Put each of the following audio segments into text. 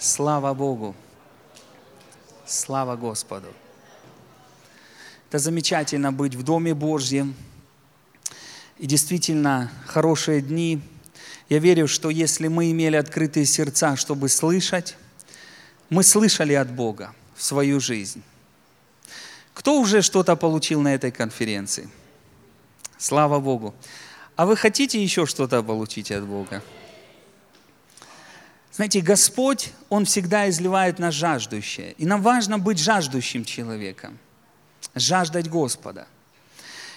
Слава Богу! Слава Господу! Это замечательно быть в Доме Божьем. И действительно, хорошие дни. Я верю, что если мы имели открытые сердца, чтобы слышать, мы слышали от Бога в свою жизнь. Кто уже что-то получил на этой конференции? Слава Богу. А вы хотите еще что-то получить от Бога? Знаете, Господь, Он всегда изливает на жаждущее. И нам важно быть жаждущим человеком, жаждать Господа.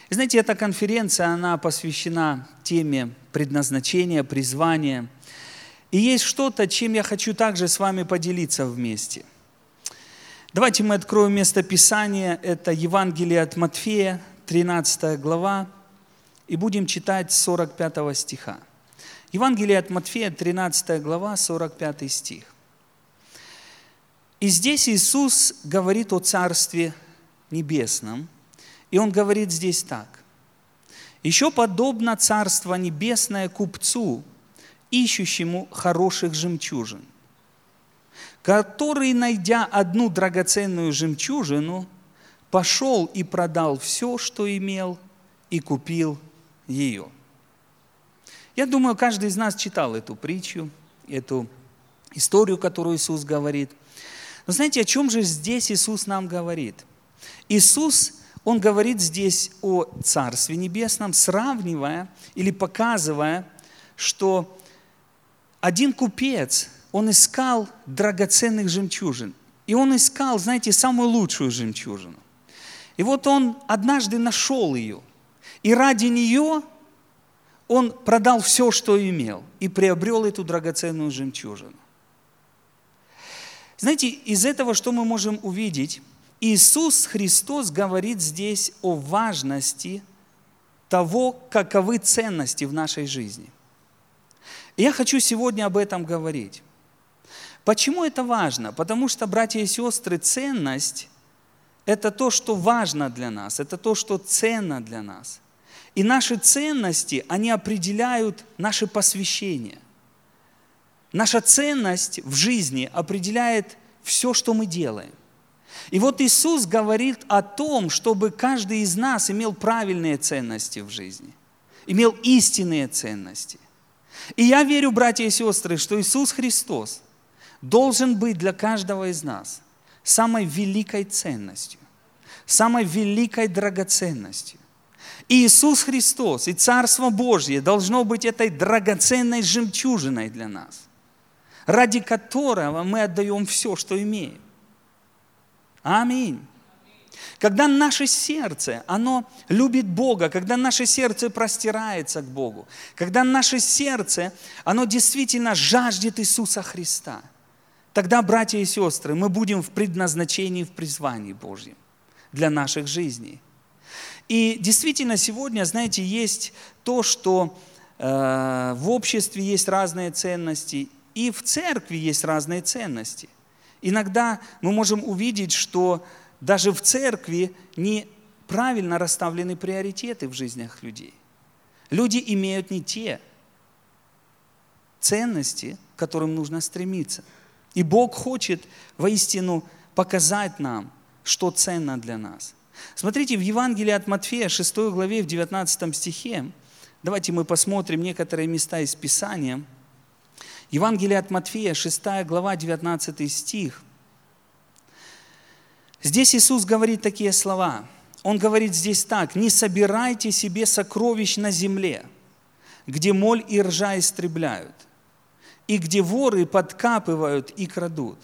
И знаете, эта конференция, она посвящена теме предназначения, призвания. И есть что-то, чем я хочу также с вами поделиться вместе. Давайте мы откроем место Писания. Это Евангелие от Матфея, 13 глава, и будем читать 45 стиха. Евангелие от Матфея, 13 глава, 45 стих. И здесь Иисус говорит о Царстве Небесном, и Он говорит здесь так. «Еще подобно Царство Небесное купцу, ищущему хороших жемчужин, который, найдя одну драгоценную жемчужину, пошел и продал все, что имел, и купил ее». Я думаю, каждый из нас читал эту притчу, эту историю, которую Иисус говорит. Но знаете, о чем же здесь Иисус нам говорит? Иисус, Он говорит здесь о Царстве Небесном, сравнивая или показывая, что один купец, он искал драгоценных жемчужин. И он искал, знаете, самую лучшую жемчужину. И вот он однажды нашел ее. И ради нее он продал все, что имел, и приобрел эту драгоценную жемчужину. Знаете, из этого что мы можем увидеть? Иисус Христос говорит здесь о важности того, каковы ценности в нашей жизни. Я хочу сегодня об этом говорить. Почему это важно? Потому что, братья и сестры, ценность – это то, что важно для нас, это то, что ценно для нас. И наши ценности, они определяют наше посвящение. Наша ценность в жизни определяет все, что мы делаем. И вот Иисус говорит о том, чтобы каждый из нас имел правильные ценности в жизни, имел истинные ценности. И я верю, братья и сестры, что Иисус Христос должен быть для каждого из нас самой великой ценностью, самой великой драгоценностью. Иисус Христос и Царство Божье должно быть этой драгоценной жемчужиной для нас, ради которого мы отдаем все, что имеем. Аминь. Когда наше сердце, оно любит Бога, когда наше сердце простирается к Богу, когда наше сердце, оно действительно жаждет Иисуса Христа, тогда, братья и сестры, мы будем в предназначении, в призвании Божьем для наших жизней – и действительно сегодня, знаете, есть то, что э, в обществе есть разные ценности, и в церкви есть разные ценности. Иногда мы можем увидеть, что даже в церкви неправильно расставлены приоритеты в жизнях людей. Люди имеют не те ценности, к которым нужно стремиться. И Бог хочет воистину показать нам, что ценно для нас – Смотрите, в Евангелии от Матфея, 6 главе, в 19 стихе, давайте мы посмотрим некоторые места из Писания. Евангелие от Матфея, 6 глава, 19 стих. Здесь Иисус говорит такие слова. Он говорит здесь так, «Не собирайте себе сокровищ на земле, где моль и ржа истребляют, и где воры подкапывают и крадут.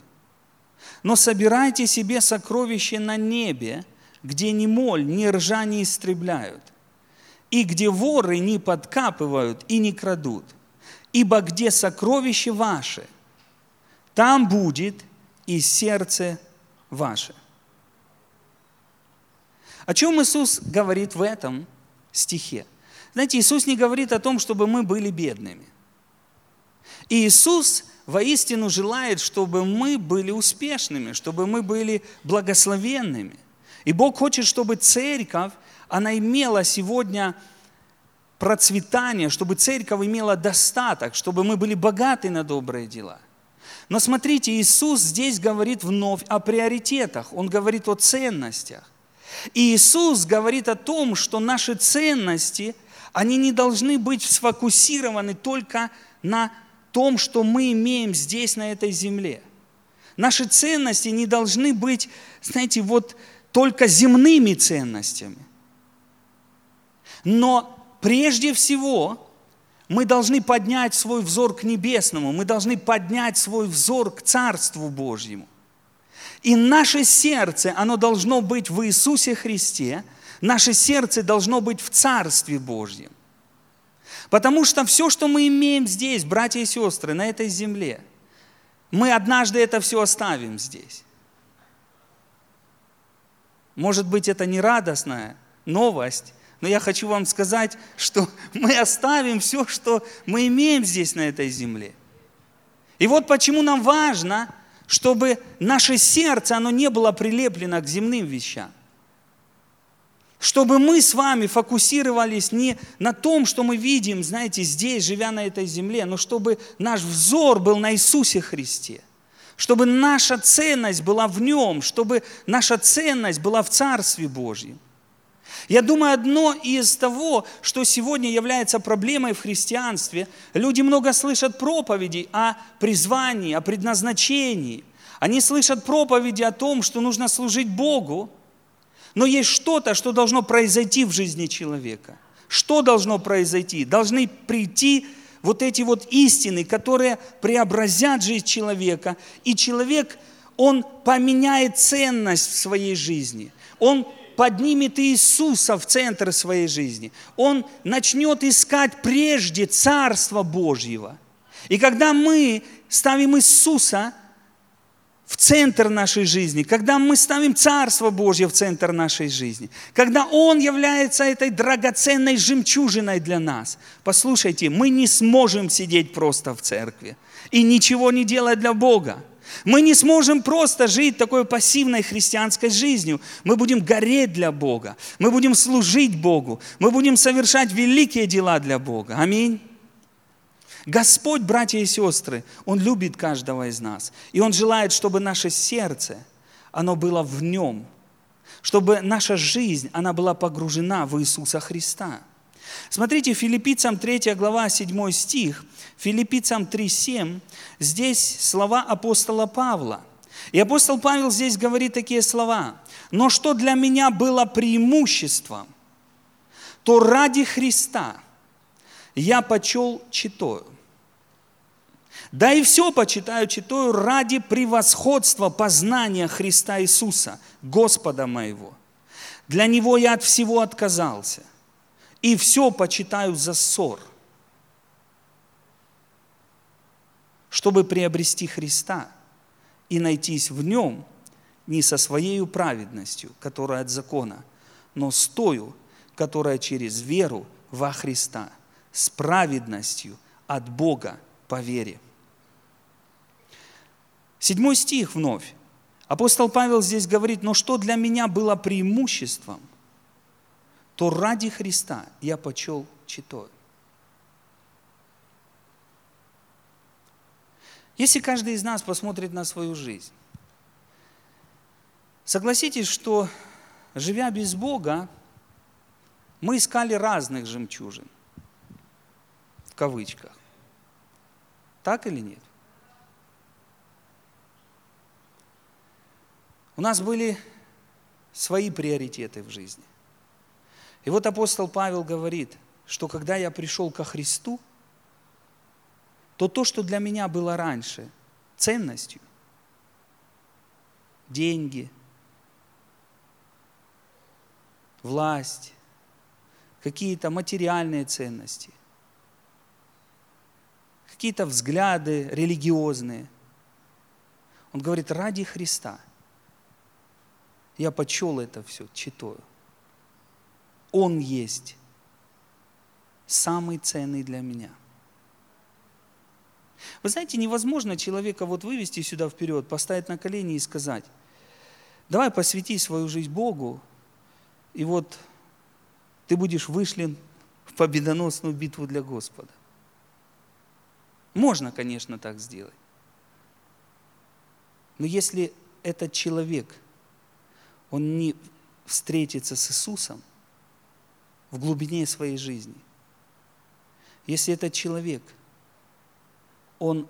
Но собирайте себе сокровища на небе, где ни моль, ни ржа не истребляют, и где воры не подкапывают и не крадут. Ибо где сокровище ваше, там будет и сердце ваше. О чем Иисус говорит в этом стихе? Знаете, Иисус не говорит о том, чтобы мы были бедными. И Иисус воистину желает, чтобы мы были успешными, чтобы мы были благословенными – и Бог хочет, чтобы церковь, она имела сегодня процветание, чтобы церковь имела достаток, чтобы мы были богаты на добрые дела. Но смотрите, Иисус здесь говорит вновь о приоритетах, Он говорит о ценностях. И Иисус говорит о том, что наши ценности, они не должны быть сфокусированы только на том, что мы имеем здесь, на этой земле. Наши ценности не должны быть, знаете, вот только земными ценностями. Но прежде всего мы должны поднять свой взор к небесному, мы должны поднять свой взор к Царству Божьему. И наше сердце, оно должно быть в Иисусе Христе, наше сердце должно быть в Царстве Божьем. Потому что все, что мы имеем здесь, братья и сестры, на этой земле, мы однажды это все оставим здесь. Может быть, это не радостная новость, но я хочу вам сказать, что мы оставим все, что мы имеем здесь на этой земле. И вот почему нам важно, чтобы наше сердце, оно не было прилеплено к земным вещам. Чтобы мы с вами фокусировались не на том, что мы видим, знаете, здесь, живя на этой земле, но чтобы наш взор был на Иисусе Христе. Чтобы наша ценность была в Нем, чтобы наша ценность была в Царстве Божьем. Я думаю, одно из того, что сегодня является проблемой в христианстве, люди много слышат проповедей о призвании, о предназначении. Они слышат проповеди о том, что нужно служить Богу, но есть что-то, что должно произойти в жизни человека. Что должно произойти? Должны прийти вот эти вот истины, которые преобразят жизнь человека, и человек, он поменяет ценность в своей жизни. Он поднимет Иисуса в центр своей жизни. Он начнет искать прежде Царство Божьего. И когда мы ставим Иисуса в центр нашей жизни, когда мы ставим Царство Божье в центр нашей жизни, когда Он является этой драгоценной жемчужиной для нас. Послушайте, мы не сможем сидеть просто в церкви и ничего не делать для Бога. Мы не сможем просто жить такой пассивной христианской жизнью. Мы будем гореть для Бога. Мы будем служить Богу. Мы будем совершать великие дела для Бога. Аминь. Господь, братья и сестры, Он любит каждого из нас. И Он желает, чтобы наше сердце, оно было в Нем. Чтобы наша жизнь, она была погружена в Иисуса Христа. Смотрите, Филиппийцам 3 глава, 7 стих, Филиппийцам 3.7, здесь слова апостола Павла. И апостол Павел здесь говорит такие слова. «Но что для меня было преимуществом, то ради Христа я почел читаю. Да и все почитаю читаю ради превосходства познания Христа Иисуса, Господа моего. Для Него я от всего отказался, и все почитаю за ссор, чтобы приобрести Христа и найтись в Нем не со своей праведностью, которая от закона, но с тою, которая через веру во Христа, с праведностью от Бога по вере. Седьмой стих вновь. Апостол Павел здесь говорит, но что для меня было преимуществом, то ради Христа я почел читаю. Если каждый из нас посмотрит на свою жизнь, согласитесь, что живя без Бога, мы искали разных жемчужин, в кавычках. Так или нет? У нас были свои приоритеты в жизни. И вот апостол Павел говорит, что когда я пришел ко Христу, то то, что для меня было раньше ценностью, деньги, власть, какие-то материальные ценности, какие-то взгляды религиозные. Он говорит, ради Христа – я почел это все, читаю. Он есть самый ценный для меня. Вы знаете, невозможно человека вот вывести сюда вперед, поставить на колени и сказать, давай посвяти свою жизнь Богу, и вот ты будешь вышлен в победоносную битву для Господа. Можно, конечно, так сделать. Но если этот человек, он не встретится с Иисусом в глубине своей жизни, если этот человек, он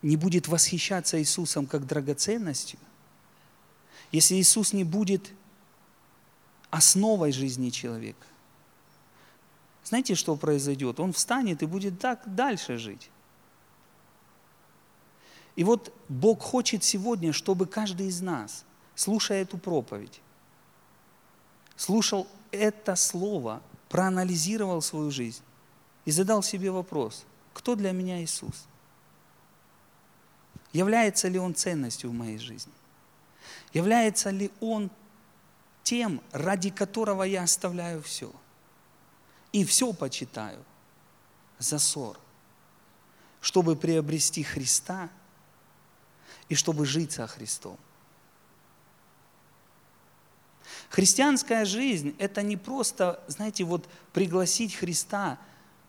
не будет восхищаться Иисусом как драгоценностью, если Иисус не будет основой жизни человека, знаете, что произойдет? Он встанет и будет так дальше жить. И вот Бог хочет сегодня, чтобы каждый из нас, слушая эту проповедь, слушал это слово, проанализировал свою жизнь и задал себе вопрос, кто для меня Иисус? Является ли Он ценностью в моей жизни? Является ли Он тем, ради которого я оставляю все? И все почитаю за ссор, чтобы приобрести Христа и чтобы жить со Христом. Христианская жизнь – это не просто, знаете, вот пригласить Христа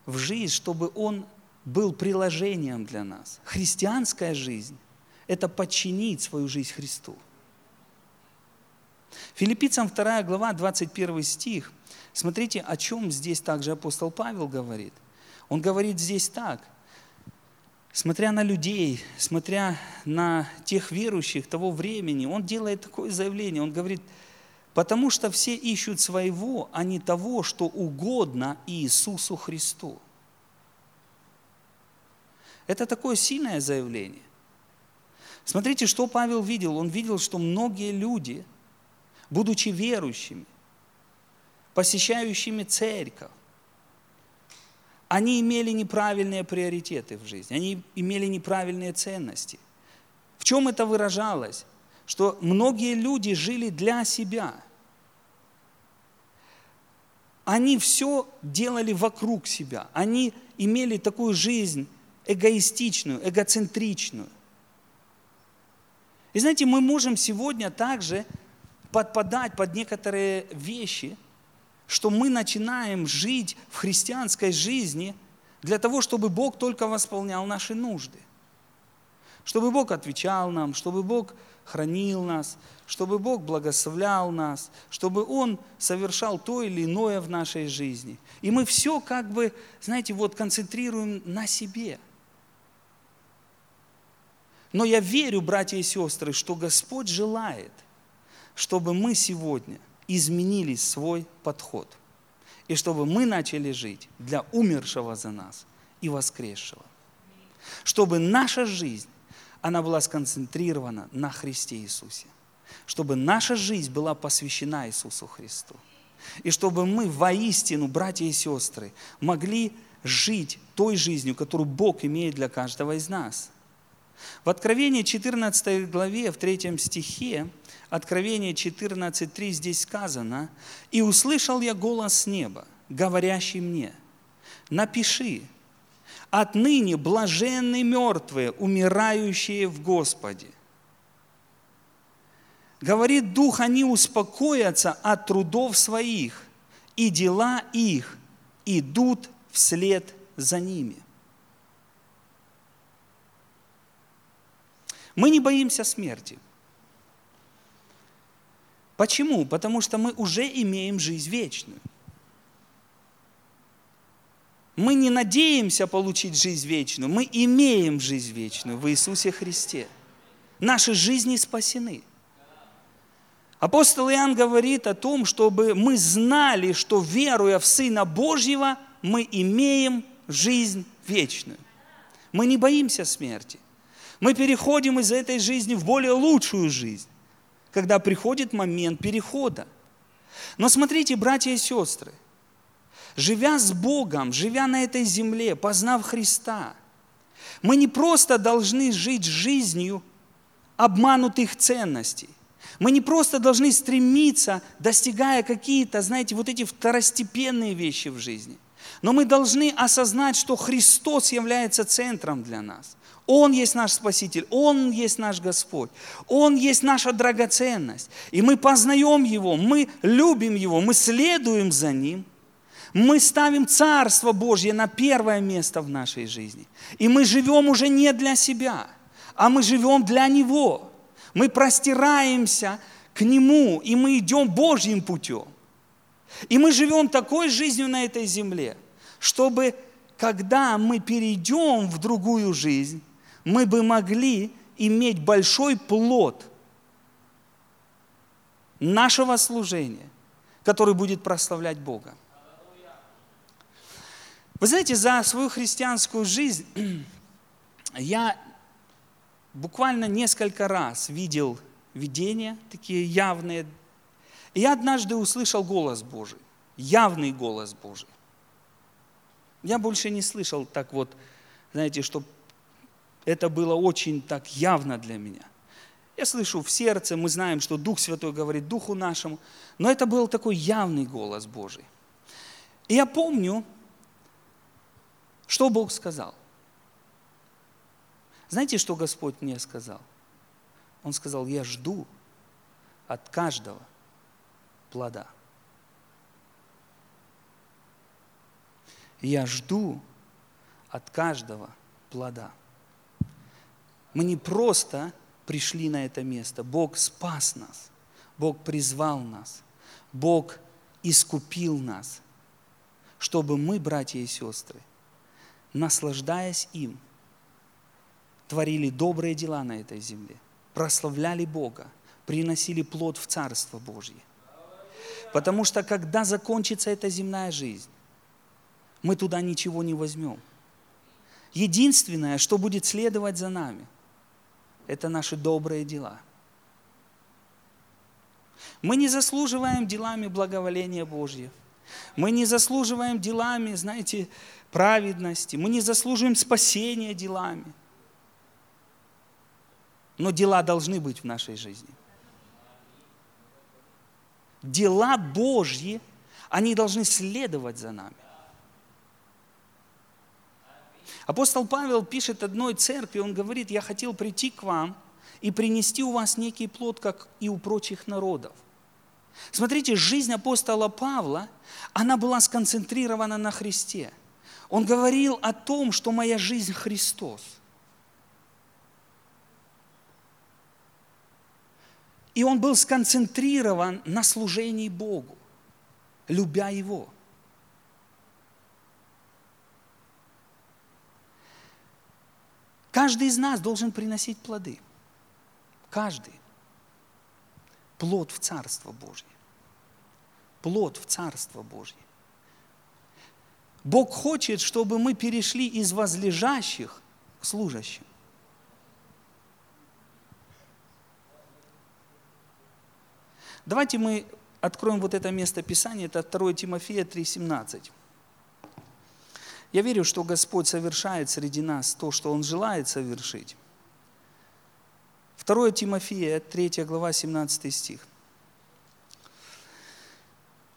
в жизнь, чтобы Он был приложением для нас. Христианская жизнь – это подчинить свою жизнь Христу. Филиппийцам 2 глава, 21 стих. Смотрите, о чем здесь также апостол Павел говорит. Он говорит здесь так. Смотря на людей, смотря на тех верующих того времени, он делает такое заявление. Он говорит, потому что все ищут своего, а не того, что угодно Иисусу Христу. Это такое сильное заявление. Смотрите, что Павел видел. Он видел, что многие люди – будучи верующими, посещающими церковь, они имели неправильные приоритеты в жизни, они имели неправильные ценности. В чем это выражалось? Что многие люди жили для себя. Они все делали вокруг себя. Они имели такую жизнь эгоистичную, эгоцентричную. И знаете, мы можем сегодня также подпадать под некоторые вещи, что мы начинаем жить в христианской жизни для того, чтобы Бог только восполнял наши нужды. Чтобы Бог отвечал нам, чтобы Бог хранил нас, чтобы Бог благословлял нас, чтобы Он совершал то или иное в нашей жизни. И мы все как бы, знаете, вот концентрируем на себе. Но я верю, братья и сестры, что Господь желает – чтобы мы сегодня изменили свой подход. И чтобы мы начали жить для умершего за нас и воскресшего. Чтобы наша жизнь, она была сконцентрирована на Христе Иисусе. Чтобы наша жизнь была посвящена Иисусу Христу. И чтобы мы воистину, братья и сестры, могли жить той жизнью, которую Бог имеет для каждого из нас. В Откровении 14 главе, в 3 стихе, Откровение 14.3 здесь сказано, «И услышал я голос с неба, говорящий мне, напиши, отныне блаженны мертвые, умирающие в Господе. Говорит Дух, они успокоятся от трудов своих, и дела их идут вслед за ними. Мы не боимся смерти. Почему? Потому что мы уже имеем жизнь вечную. Мы не надеемся получить жизнь вечную, мы имеем жизнь вечную в Иисусе Христе. Наши жизни спасены. Апостол Иоанн говорит о том, чтобы мы знали, что веруя в Сына Божьего, мы имеем жизнь вечную. Мы не боимся смерти. Мы переходим из этой жизни в более лучшую жизнь когда приходит момент перехода. Но смотрите, братья и сестры, живя с Богом, живя на этой земле, познав Христа, мы не просто должны жить жизнью обманутых ценностей. Мы не просто должны стремиться, достигая какие-то, знаете, вот эти второстепенные вещи в жизни. Но мы должны осознать, что Христос является центром для нас. Он есть наш Спаситель, Он есть наш Господь, Он есть наша драгоценность. И мы познаем Его, мы любим Его, мы следуем за Ним. Мы ставим Царство Божье на первое место в нашей жизни. И мы живем уже не для себя, а мы живем для Него. Мы простираемся к Нему, и мы идем Божьим путем. И мы живем такой жизнью на этой земле, чтобы когда мы перейдем в другую жизнь, мы бы могли иметь большой плод нашего служения, который будет прославлять Бога. Вы знаете, за свою христианскую жизнь я буквально несколько раз видел видения такие явные. И я однажды услышал голос Божий, явный голос Божий. Я больше не слышал так вот, знаете, что это было очень так явно для меня. Я слышу в сердце, мы знаем, что Дух Святой говорит Духу нашему, но это был такой явный голос Божий. И я помню, что Бог сказал. Знаете, что Господь мне сказал? Он сказал, я жду от каждого плода. Я жду от каждого плода. Мы не просто пришли на это место. Бог спас нас. Бог призвал нас. Бог искупил нас, чтобы мы, братья и сестры, наслаждаясь им, творили добрые дела на этой земле, прославляли Бога, приносили плод в Царство Божье. Потому что когда закончится эта земная жизнь, мы туда ничего не возьмем. Единственное, что будет следовать за нами, это наши добрые дела. Мы не заслуживаем делами благоволения Божьего. Мы не заслуживаем делами, знаете, праведности. Мы не заслуживаем спасения делами. Но дела должны быть в нашей жизни. Дела Божьи, они должны следовать за нами. Апостол Павел пишет одной церкви, он говорит, я хотел прийти к вам и принести у вас некий плод, как и у прочих народов. Смотрите, жизнь апостола Павла, она была сконцентрирована на Христе. Он говорил о том, что моя жизнь Христос. И он был сконцентрирован на служении Богу, любя Его – Каждый из нас должен приносить плоды. Каждый. Плод в Царство Божье. Плод в Царство Божье. Бог хочет, чтобы мы перешли из возлежащих к служащим. Давайте мы откроем вот это место Писания, это 2 Тимофея 3,17. Я верю, что Господь совершает среди нас то, что Он желает совершить. 2 Тимофея, 3 глава, 17 стих.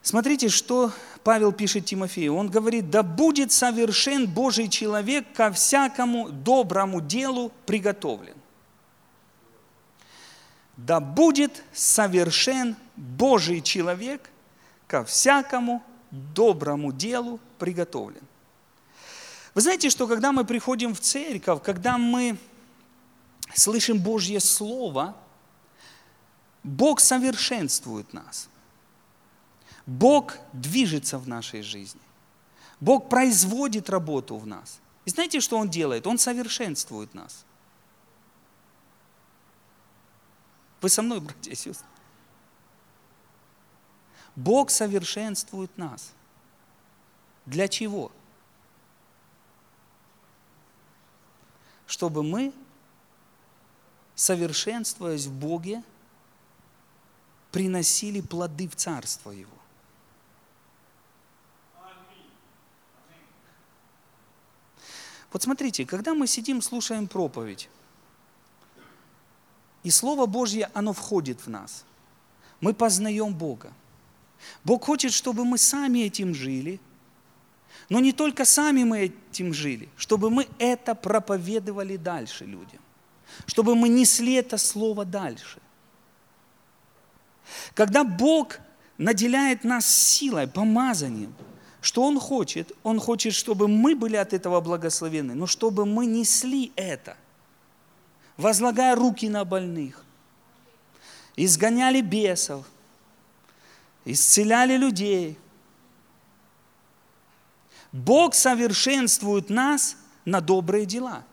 Смотрите, что Павел пишет Тимофею. Он говорит, да будет совершен Божий человек ко всякому доброму делу приготовлен. Да будет совершен Божий человек ко всякому доброму делу приготовлен. Вы знаете, что когда мы приходим в церковь, когда мы слышим Божье Слово, Бог совершенствует нас. Бог движется в нашей жизни. Бог производит работу в нас. И знаете, что Он делает? Он совершенствует нас. Вы со мной, братья и сестры? Бог совершенствует нас. Для чего? Чтобы мы, совершенствуясь в Боге, приносили плоды в Царство Его. Вот смотрите, когда мы сидим, слушаем проповедь, и Слово Божье, оно входит в нас, мы познаем Бога. Бог хочет, чтобы мы сами этим жили – но не только сами мы этим жили, чтобы мы это проповедовали дальше людям, чтобы мы несли это слово дальше. Когда Бог наделяет нас силой, помазанием, что Он хочет? Он хочет, чтобы мы были от этого благословены, но чтобы мы несли это возлагая руки на больных, изгоняли бесов, исцеляли людей. Бог совершенствует нас на добрые дела.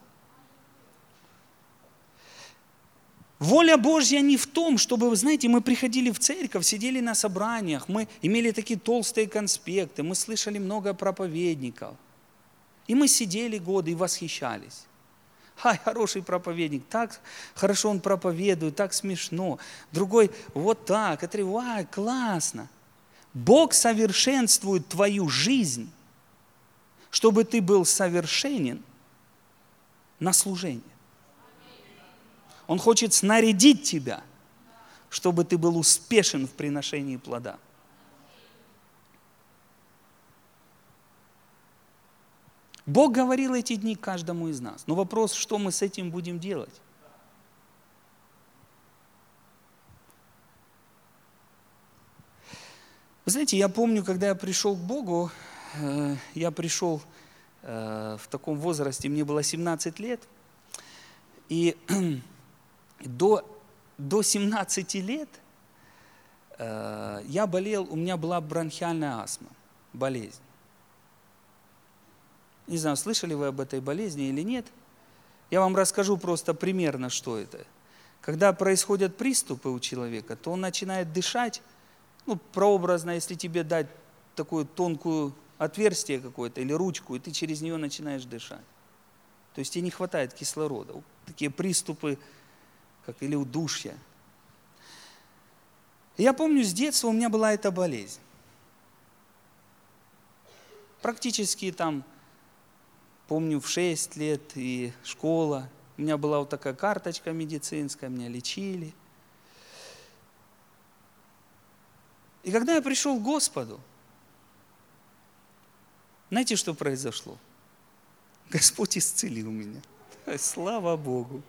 Воля Божья не в том, чтобы, вы знаете, мы приходили в церковь, сидели на собраниях, мы имели такие толстые конспекты, мы слышали много проповедников. И мы сидели годы и восхищались. Ай, хороший проповедник, так хорошо он проповедует, так смешно. Другой, вот так, это, вай, классно. Бог совершенствует твою жизнь, чтобы ты был совершенен на служение. Он хочет снарядить тебя, чтобы ты был успешен в приношении плода. Бог говорил эти дни каждому из нас. Но вопрос, что мы с этим будем делать? Вы знаете, я помню, когда я пришел к Богу, я пришел э, в таком возрасте, мне было 17 лет, и до, до 17 лет э, я болел, у меня была бронхиальная астма, болезнь. Не знаю, слышали вы об этой болезни или нет. Я вам расскажу просто примерно, что это. Когда происходят приступы у человека, то он начинает дышать, ну, прообразно, если тебе дать такую тонкую отверстие какое-то или ручку, и ты через нее начинаешь дышать. То есть тебе не хватает кислорода. Такие приступы, как или удушья. я помню, с детства у меня была эта болезнь. Практически там Помню, в 6 лет и школа. У меня была вот такая карточка медицинская, меня лечили. И когда я пришел к Господу, знаете, что произошло? Господь исцелил меня. Слава Богу.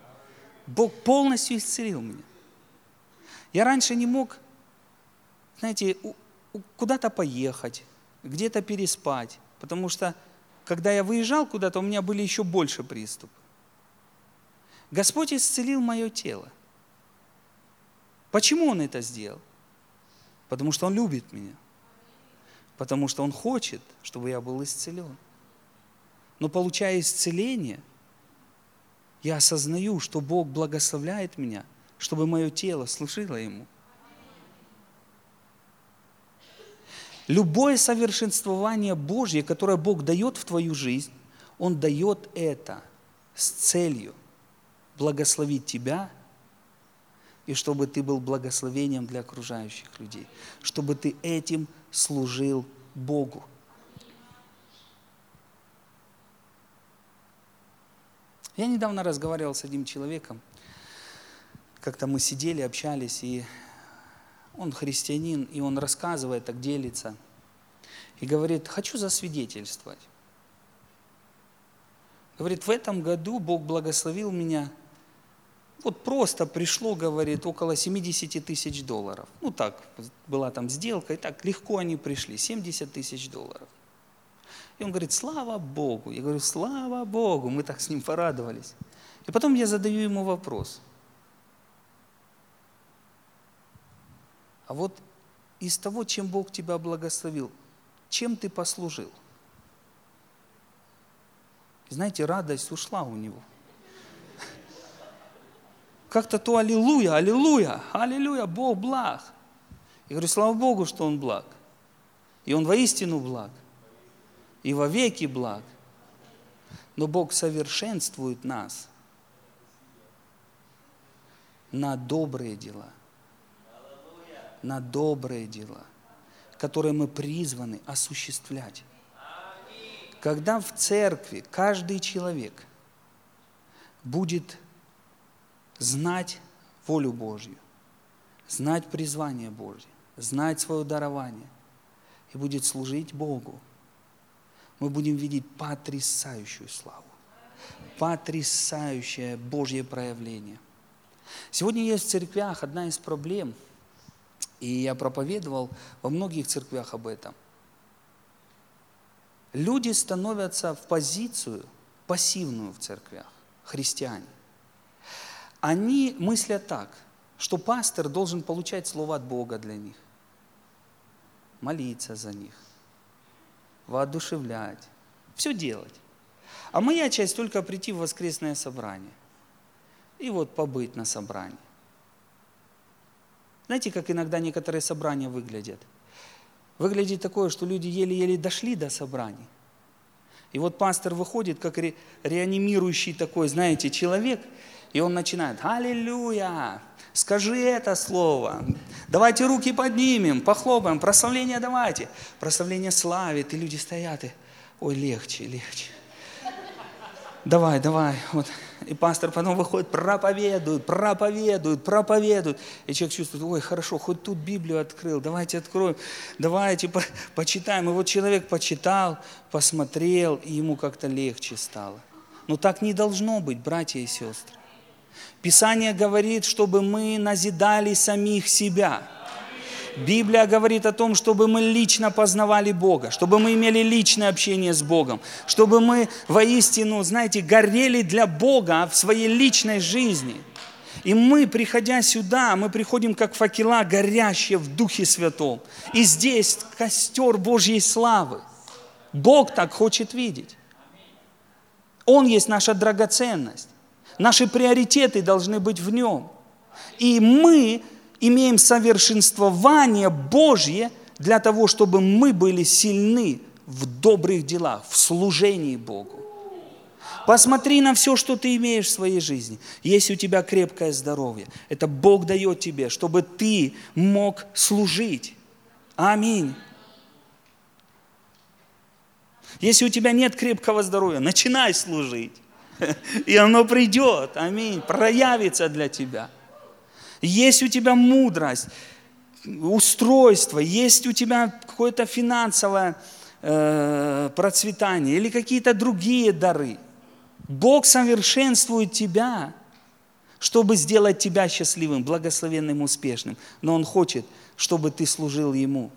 Бог полностью исцелил меня. Я раньше не мог, знаете, куда-то поехать, где-то переспать, потому что когда я выезжал куда-то, у меня были еще больше приступов. Господь исцелил мое тело. Почему Он это сделал? Потому что Он любит меня. Потому что Он хочет, чтобы я был исцелен. Но получая исцеление, я осознаю, что Бог благословляет меня, чтобы мое тело служило Ему – Любое совершенствование Божье, которое Бог дает в твою жизнь, Он дает это с целью благословить тебя и чтобы ты был благословением для окружающих людей, чтобы ты этим служил Богу. Я недавно разговаривал с одним человеком, как-то мы сидели, общались, и он христианин, и он рассказывает, так делится. И говорит, хочу засвидетельствовать. Говорит, в этом году Бог благословил меня. Вот просто пришло, говорит, около 70 тысяч долларов. Ну так, была там сделка, и так легко они пришли, 70 тысяч долларов. И он говорит, слава Богу. Я говорю, слава Богу. Мы так с ним порадовались. И потом я задаю ему вопрос. А вот из того, чем Бог тебя благословил, чем ты послужил? Знаете, радость ушла у него. Как-то то аллилуйя, аллилуйя, аллилуйя, Бог благ. Я говорю, слава Богу, что Он благ. И Он воистину благ. И во веки благ. Но Бог совершенствует нас на добрые дела на добрые дела, которые мы призваны осуществлять. Когда в церкви каждый человек будет знать волю Божью, знать призвание Божье, знать свое дарование и будет служить Богу, мы будем видеть потрясающую славу, потрясающее Божье проявление. Сегодня есть в церквях одна из проблем – и я проповедовал во многих церквях об этом. Люди становятся в позицию пассивную в церквях, христиане. Они мыслят так, что пастор должен получать слово от Бога для них, молиться за них, воодушевлять, все делать. А моя часть только прийти в воскресное собрание и вот побыть на собрании. Знаете, как иногда некоторые собрания выглядят? Выглядит такое, что люди еле-еле дошли до собраний. И вот пастор выходит, как ре, реанимирующий такой, знаете, человек, и он начинает, аллилуйя, скажи это слово, давайте руки поднимем, похлопаем, прославление давайте. Прославление славит, и люди стоят, и, ой, легче, легче. Давай, давай, вот и пастор потом выходит, проповедует, проповедует, проповедует. И человек чувствует, ой, хорошо, хоть тут Библию открыл, давайте откроем, давайте по почитаем. И вот человек почитал, посмотрел, и ему как-то легче стало. Но так не должно быть, братья и сестры. Писание говорит, чтобы мы назидали самих себя – Библия говорит о том, чтобы мы лично познавали Бога, чтобы мы имели личное общение с Богом, чтобы мы воистину, знаете, горели для Бога в своей личной жизни. И мы, приходя сюда, мы приходим как факела, горящие в Духе Святом. И здесь костер Божьей славы. Бог так хочет видеть. Он есть наша драгоценность. Наши приоритеты должны быть в нем. И мы имеем совершенствование Божье для того, чтобы мы были сильны в добрых делах, в служении Богу. Посмотри на все, что ты имеешь в своей жизни. Есть у тебя крепкое здоровье. Это Бог дает тебе, чтобы ты мог служить. Аминь. Если у тебя нет крепкого здоровья, начинай служить. И оно придет. Аминь. Проявится для тебя. Есть у тебя мудрость, устройство, есть у тебя какое-то финансовое э, процветание или какие-то другие дары. Бог совершенствует тебя, чтобы сделать тебя счастливым, благословенным, успешным. Но Он хочет, чтобы ты служил Ему,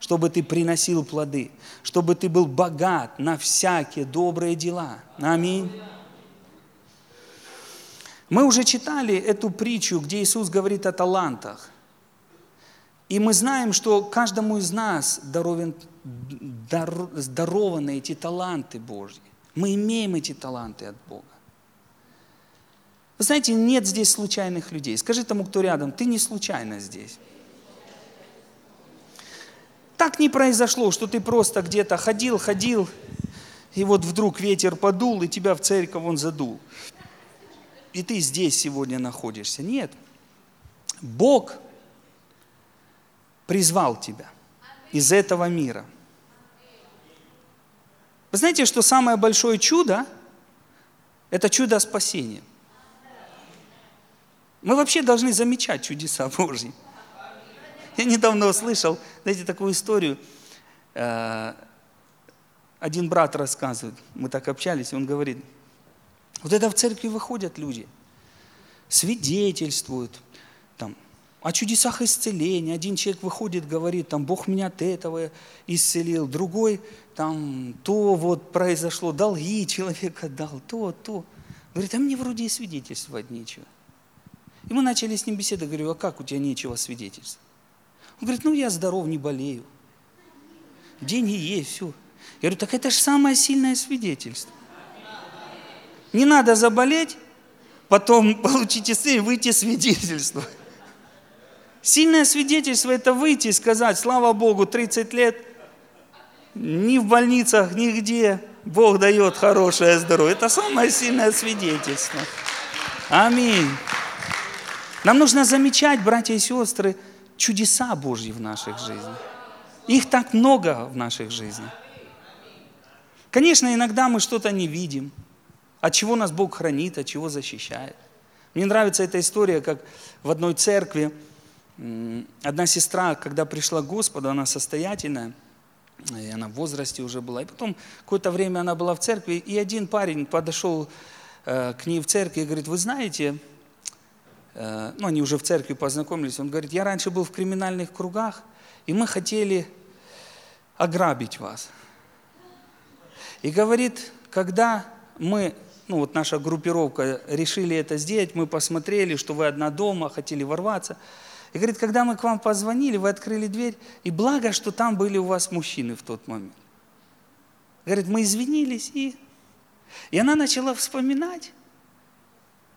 чтобы ты приносил плоды, чтобы ты был богат на всякие добрые дела. Аминь. Мы уже читали эту притчу, где Иисус говорит о талантах. И мы знаем, что каждому из нас дарован, дар, дарованы эти таланты Божьи. Мы имеем эти таланты от Бога. Вы знаете, нет здесь случайных людей. Скажи тому, кто рядом, ты не случайно здесь. Так не произошло, что ты просто где-то ходил, ходил, и вот вдруг ветер подул, и тебя в церковь он задул и ты здесь сегодня находишься. Нет. Бог призвал тебя из этого мира. Вы знаете, что самое большое чудо – это чудо спасения. Мы вообще должны замечать чудеса Божьи. Я недавно услышал, знаете, такую историю. Э, один брат рассказывает, мы так общались, он говорит – вот это в церкви выходят люди, свидетельствуют там, о чудесах исцеления. Один человек выходит, говорит, там, Бог меня от этого исцелил. Другой, там, то вот произошло, долги человек отдал, то, то. Говорит, а мне вроде и свидетельствовать нечего. И мы начали с ним беседовать, говорю, а как у тебя нечего свидетельствовать? Он говорит, ну я здоров, не болею. Деньги есть, все. Я говорю, так это же самое сильное свидетельство. Не надо заболеть, потом получить исцеление, выйти свидетельство. Сильное свидетельство – это выйти и сказать, слава Богу, 30 лет, ни в больницах, нигде Бог дает хорошее здоровье. Это самое сильное свидетельство. Аминь. Нам нужно замечать, братья и сестры, чудеса Божьи в наших жизнях. Их так много в наших жизнях. Конечно, иногда мы что-то не видим – от чего нас Бог хранит, от чего защищает. Мне нравится эта история, как в одной церкви одна сестра, когда пришла к Господу, она состоятельная, и она в возрасте уже была. И потом какое-то время она была в церкви, и один парень подошел э, к ней в церкви и говорит, вы знаете, э, ну они уже в церкви познакомились, он говорит, я раньше был в криминальных кругах, и мы хотели ограбить вас. И говорит, когда мы ну вот наша группировка, решили это сделать, мы посмотрели, что вы одна дома, хотели ворваться. И говорит, когда мы к вам позвонили, вы открыли дверь, и благо, что там были у вас мужчины в тот момент. Говорит, мы извинились, и... И она начала вспоминать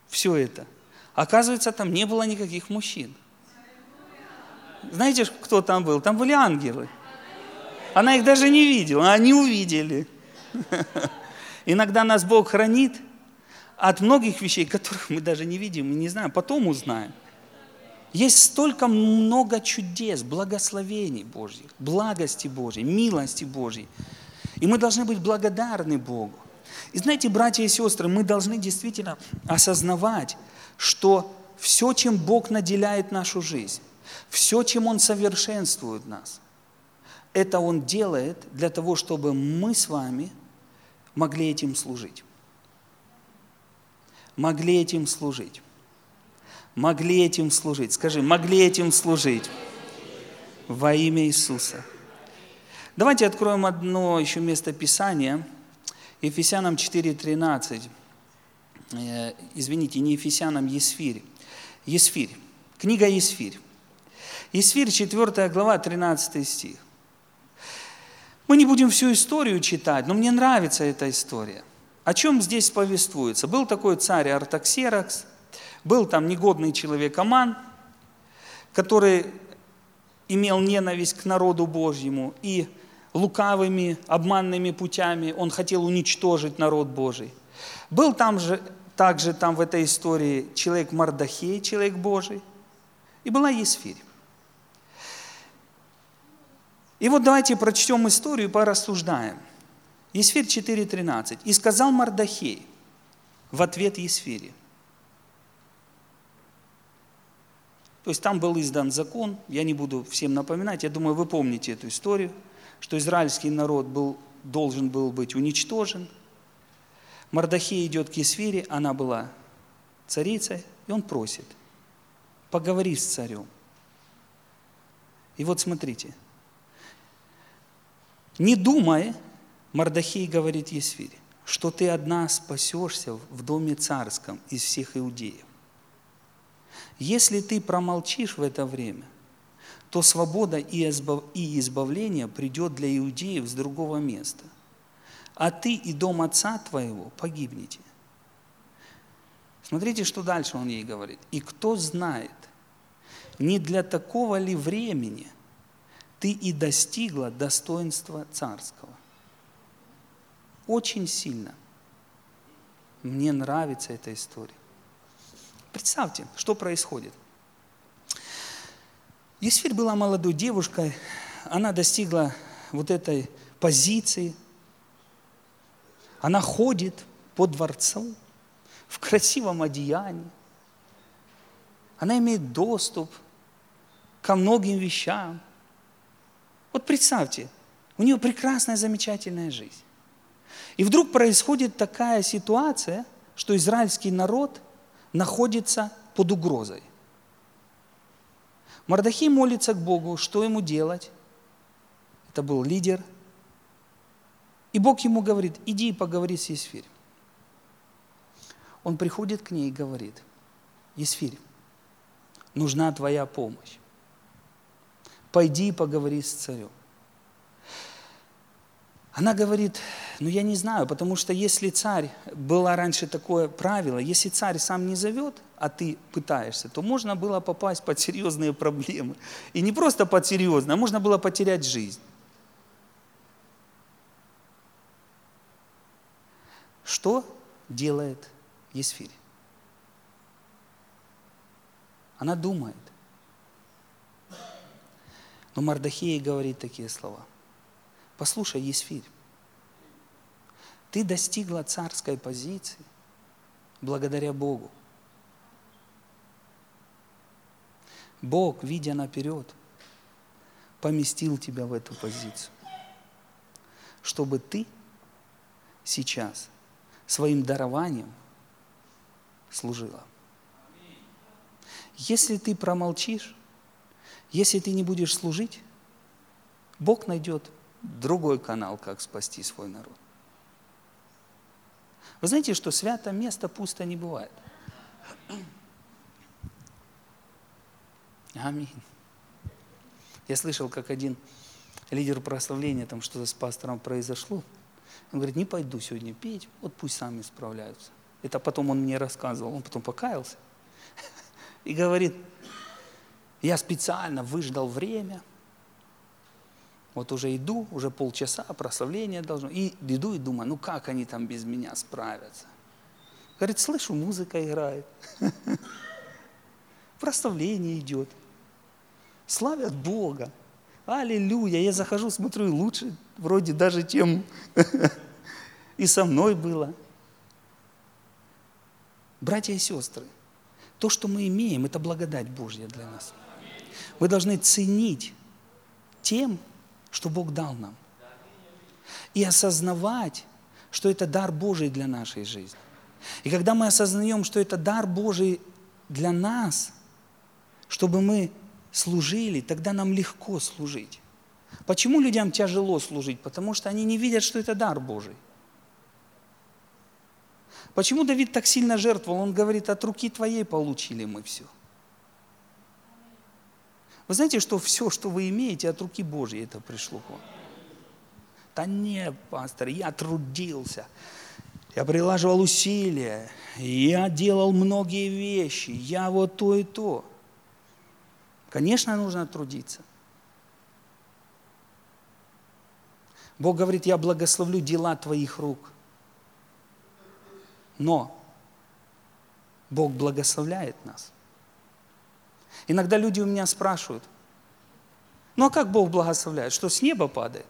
все это. Оказывается, там не было никаких мужчин. Знаете, кто там был? Там были ангелы. Она их даже не видела, они увидели. Иногда нас Бог хранит от многих вещей, которых мы даже не видим и не знаем, потом узнаем. Есть столько много чудес, благословений Божьих, благости Божьей, милости Божьей. И мы должны быть благодарны Богу. И знаете, братья и сестры, мы должны действительно осознавать, что все, чем Бог наделяет нашу жизнь, все, чем Он совершенствует нас, это Он делает для того, чтобы мы с вами могли этим служить. Могли этим служить. Могли этим служить. Скажи, могли этим служить. Во имя Иисуса. Давайте откроем одно еще место Писания. Ефесянам 4.13. Э, извините, не Ефесянам, Есфирь. Есфирь. Книга Есфирь. Есфирь, 4 глава, 13 стих. Мы не будем всю историю читать, но мне нравится эта история. О чем здесь повествуется? Был такой царь Артаксеракс, был там негодный человек Аман, который имел ненависть к народу Божьему и лукавыми, обманными путями он хотел уничтожить народ Божий. Был там же, также там в этой истории человек Мардахей, человек Божий, и была Есфирь. И вот давайте прочтем историю и порассуждаем. Есфирь 4.13. «И сказал Мардахей в ответ Есфире». То есть там был издан закон, я не буду всем напоминать, я думаю, вы помните эту историю, что израильский народ был, должен был быть уничтожен. Мардахей идет к Есфире, она была царицей, и он просит, поговори с царем. И вот смотрите – не думай, Мардахей говорит Есфире, что ты одна спасешься в доме царском из всех иудеев. Если ты промолчишь в это время, то свобода и избавление придет для иудеев с другого места, а ты и дом отца твоего погибнете. Смотрите, что дальше он ей говорит. И кто знает, не для такого ли времени – ты и достигла достоинства царского. Очень сильно. Мне нравится эта история. Представьте, что происходит. Есфирь была молодой девушкой, она достигла вот этой позиции. Она ходит по дворцу в красивом одеянии. Она имеет доступ ко многим вещам. Вот представьте, у нее прекрасная, замечательная жизнь. И вдруг происходит такая ситуация, что израильский народ находится под угрозой. Мардахи молится к Богу, что ему делать. Это был лидер. И Бог ему говорит, иди и поговори с Есфирь. Он приходит к ней и говорит, Есфирь, нужна твоя помощь пойди и поговори с царем. Она говорит, ну я не знаю, потому что если царь, было раньше такое правило, если царь сам не зовет, а ты пытаешься, то можно было попасть под серьезные проблемы. И не просто под серьезные, а можно было потерять жизнь. Что делает Есфирь? Она думает. Но Мардахей говорит такие слова. Послушай, Есфирь, ты достигла царской позиции благодаря Богу. Бог, видя наперед, поместил тебя в эту позицию, чтобы ты сейчас своим дарованием служила. Если ты промолчишь, если ты не будешь служить, Бог найдет другой канал, как спасти свой народ. Вы знаете, что свято место пусто не бывает. Аминь. Я слышал, как один лидер прославления, там что-то с пастором произошло. Он говорит, не пойду сегодня петь, вот пусть сами справляются. Это потом он мне рассказывал, он потом покаялся. И говорит, я специально выждал время, вот уже иду, уже полчаса, прославление должно. И иду и думаю, ну как они там без меня справятся? Говорит, слышу, музыка играет. Прославление идет. Славят Бога. Аллилуйя. Я захожу, смотрю, и лучше вроде даже, чем и со мной было. Братья и сестры, то, что мы имеем, это благодать Божья для нас. Вы должны ценить тем, что Бог дал нам. И осознавать, что это дар Божий для нашей жизни. И когда мы осознаем, что это дар Божий для нас, чтобы мы служили, тогда нам легко служить. Почему людям тяжело служить? Потому что они не видят, что это дар Божий. Почему Давид так сильно жертвовал? Он говорит, от руки твоей получили мы все. Вы знаете, что все, что вы имеете, от руки Божьей это пришло к вам? Да не, пастор, я трудился, я прилаживал усилия, я делал многие вещи, я вот то и то. Конечно, нужно трудиться. Бог говорит, я благословлю дела твоих рук. Но Бог благословляет нас. Иногда люди у меня спрашивают, ну а как Бог благословляет? Что с неба падает?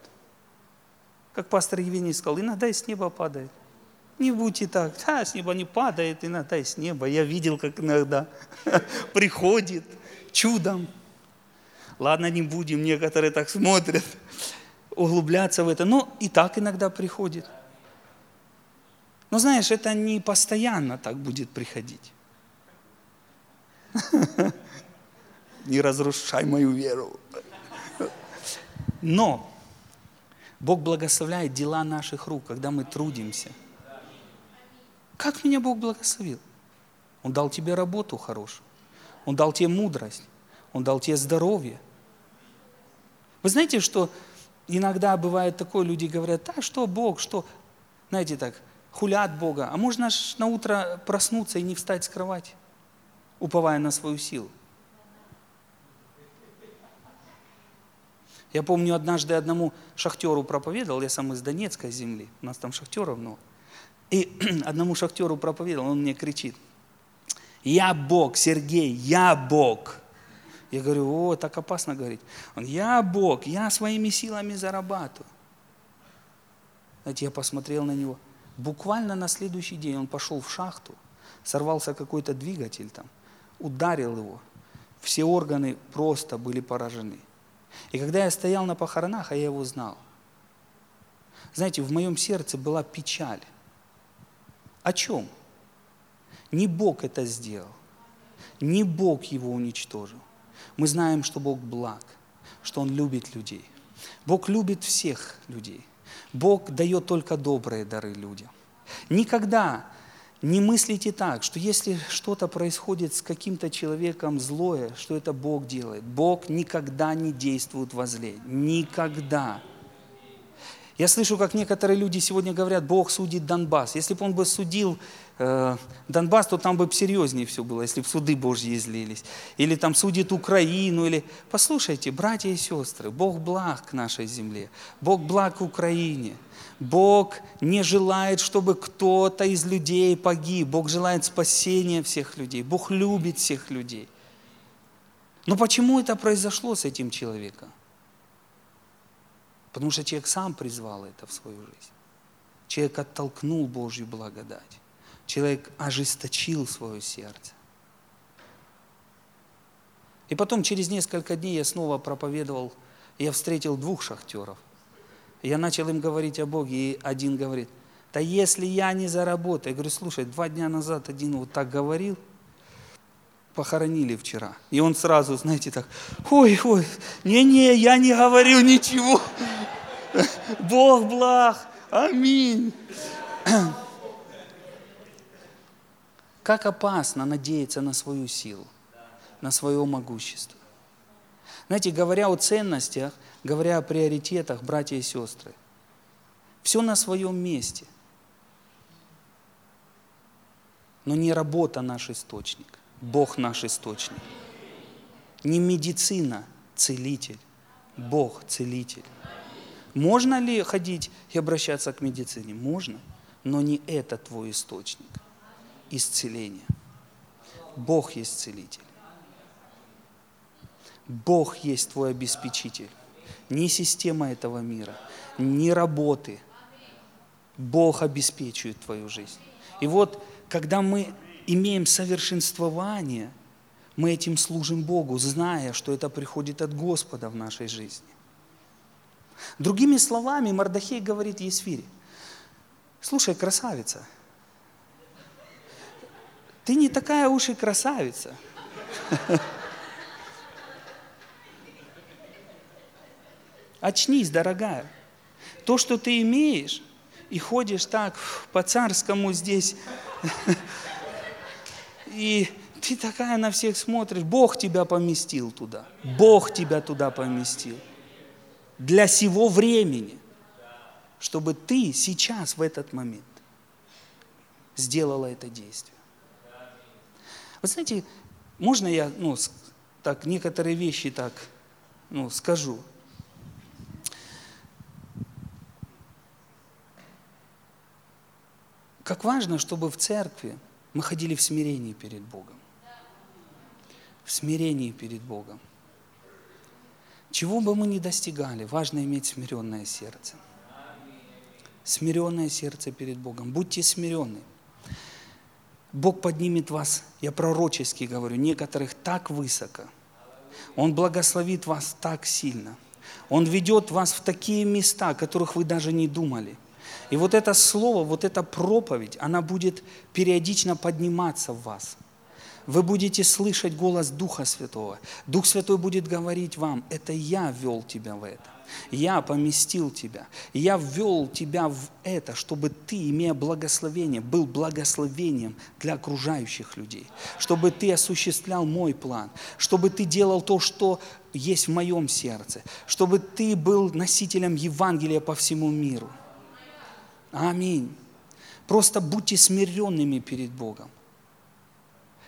Как пастор Евгений сказал, иногда и с неба падает. Не будьте так, да, с неба не падает, иногда и с неба. Я видел, как иногда приходит чудом. Ладно, не будем, некоторые так смотрят, углубляться в это. Но и так иногда приходит. Но знаешь, это не постоянно так будет приходить. Не разрушай мою веру. Но Бог благословляет дела наших рук, когда мы трудимся. Как меня Бог благословил? Он дал тебе работу хорошую. Он дал тебе мудрость. Он дал тебе здоровье. Вы знаете, что иногда бывает такое, люди говорят, а что Бог, что? Знаете так, хулят Бога. А можно ж на утро проснуться и не встать с кровати, уповая на свою силу. Я помню, однажды одному шахтеру проповедовал, я сам из Донецкой земли, у нас там шахтеров много. И одному шахтеру проповедовал, он мне кричит, я Бог, Сергей, я Бог. Я говорю, о, так опасно говорить. Он, я Бог, я своими силами зарабатываю. Знаете, я посмотрел на него. Буквально на следующий день он пошел в шахту, сорвался какой-то двигатель там, ударил его. Все органы просто были поражены. И когда я стоял на похоронах, а я его знал, знаете, в моем сердце была печаль. О чем? Не Бог это сделал, не Бог его уничтожил. Мы знаем, что Бог благ, что Он любит людей. Бог любит всех людей. Бог дает только добрые дары людям. Никогда не мыслите так, что если что-то происходит с каким-то человеком злое, что это Бог делает. Бог никогда не действует во зле. Никогда. Я слышу, как некоторые люди сегодня говорят, Бог судит Донбасс. Если бы он бы судил э, Донбасс, то там бы серьезнее все было, если бы суды Божьи излились. Или там судит Украину. Или... Послушайте, братья и сестры, Бог благ к нашей земле. Бог благ к Украине. Бог не желает, чтобы кто-то из людей погиб. Бог желает спасения всех людей. Бог любит всех людей. Но почему это произошло с этим человеком? Потому что человек сам призвал это в свою жизнь. Человек оттолкнул Божью благодать. Человек ожесточил свое сердце. И потом, через несколько дней, я снова проповедовал, я встретил двух шахтеров. Я начал им говорить о Боге, и один говорит, да если я не заработаю, я говорю, слушай, два дня назад один вот так говорил, похоронили вчера. И он сразу, знаете, так, ой, ой, не-не, я не говорил ничего. Бог благ, аминь. Как опасно надеяться на свою силу, на свое могущество. Знаете, говоря о ценностях, говоря о приоритетах, братья и сестры, все на своем месте. Но не работа наш источник, Бог наш источник. Не медицина целитель, Бог целитель. Можно ли ходить и обращаться к медицине? Можно, но не это твой источник исцеления. Бог есть целитель. Бог есть твой обеспечитель. Не система этого мира, не работы. Бог обеспечивает твою жизнь. И вот, когда мы имеем совершенствование, мы этим служим Богу, зная, что это приходит от Господа в нашей жизни. Другими словами, Мардахей говорит Есфире, слушай, красавица, ты не такая уж и красавица. Очнись, дорогая. То, что ты имеешь, и ходишь так по-царскому здесь, и ты такая на всех смотришь, Бог тебя поместил туда. Бог тебя туда поместил. Для сего времени. Чтобы ты сейчас, в этот момент, сделала это действие. Вы знаете, можно я ну, так, некоторые вещи так ну, скажу? Как важно, чтобы в церкви мы ходили в смирении перед Богом. В смирении перед Богом. Чего бы мы ни достигали, важно иметь смиренное сердце. Смиренное сердце перед Богом. Будьте смиренны. Бог поднимет вас, я пророчески говорю, некоторых так высоко. Он благословит вас так сильно. Он ведет вас в такие места, о которых вы даже не думали – и вот это слово, вот эта проповедь, она будет периодично подниматься в вас. Вы будете слышать голос Духа Святого. Дух Святой будет говорить вам, это я ввел тебя в это. Я поместил тебя. Я ввел тебя в это, чтобы ты, имея благословение, был благословением для окружающих людей. Чтобы ты осуществлял мой план. Чтобы ты делал то, что есть в моем сердце. Чтобы ты был носителем Евангелия по всему миру. Аминь. Просто будьте смиренными перед Богом.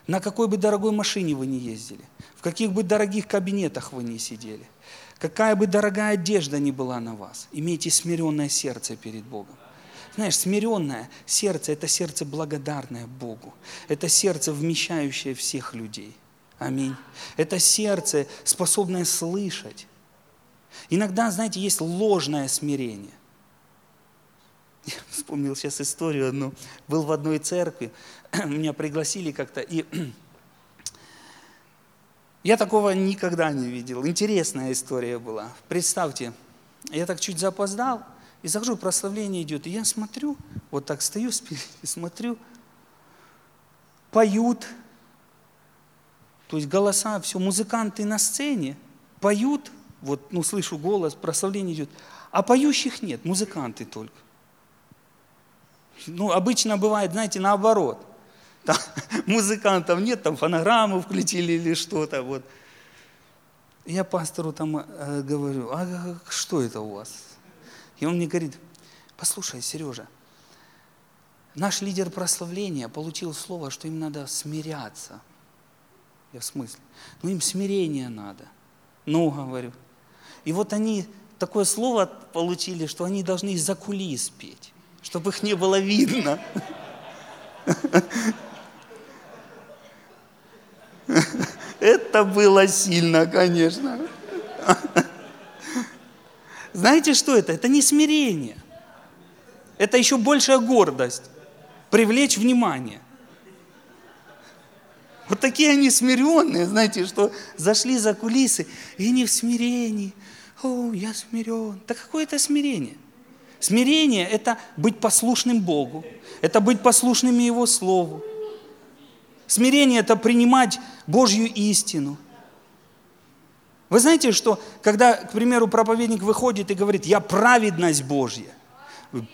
На какой бы дорогой машине вы ни ездили, в каких бы дорогих кабинетах вы ни сидели, какая бы дорогая одежда ни была на вас, имейте смиренное сердце перед Богом. Знаешь, смиренное сердце – это сердце благодарное Богу. Это сердце, вмещающее всех людей. Аминь. Это сердце, способное слышать. Иногда, знаете, есть ложное смирение. Я вспомнил сейчас историю одну. Был в одной церкви, меня пригласили как-то, и я такого никогда не видел. Интересная история была. Представьте, я так чуть запоздал, и захожу, прославление идет, и я смотрю, вот так стою и смотрю, поют, то есть голоса, все, музыканты на сцене поют, вот, ну, слышу голос, прославление идет, а поющих нет, музыканты только. Ну, обычно бывает, знаете, наоборот. Там, музыкантов нет, там фонограмму включили или что-то. Вот. Я пастору там э, говорю, а что это у вас? И он мне говорит, послушай, Сережа, наш лидер прославления получил слово, что им надо смиряться. Я в смысле? Ну им смирение надо. Ну, говорю. И вот они такое слово получили, что они должны из-за кулис петь чтобы их не было видно. Это было сильно, конечно. Знаете, что это? Это не смирение. Это еще большая гордость. Привлечь внимание. Вот такие они смиренные, знаете, что зашли за кулисы, и не в смирении. О, я смирен. Да какое это смирение? Смирение – это быть послушным Богу, это быть послушным Его Слову. Смирение – это принимать Божью истину. Вы знаете, что когда, к примеру, проповедник выходит и говорит, я праведность Божья,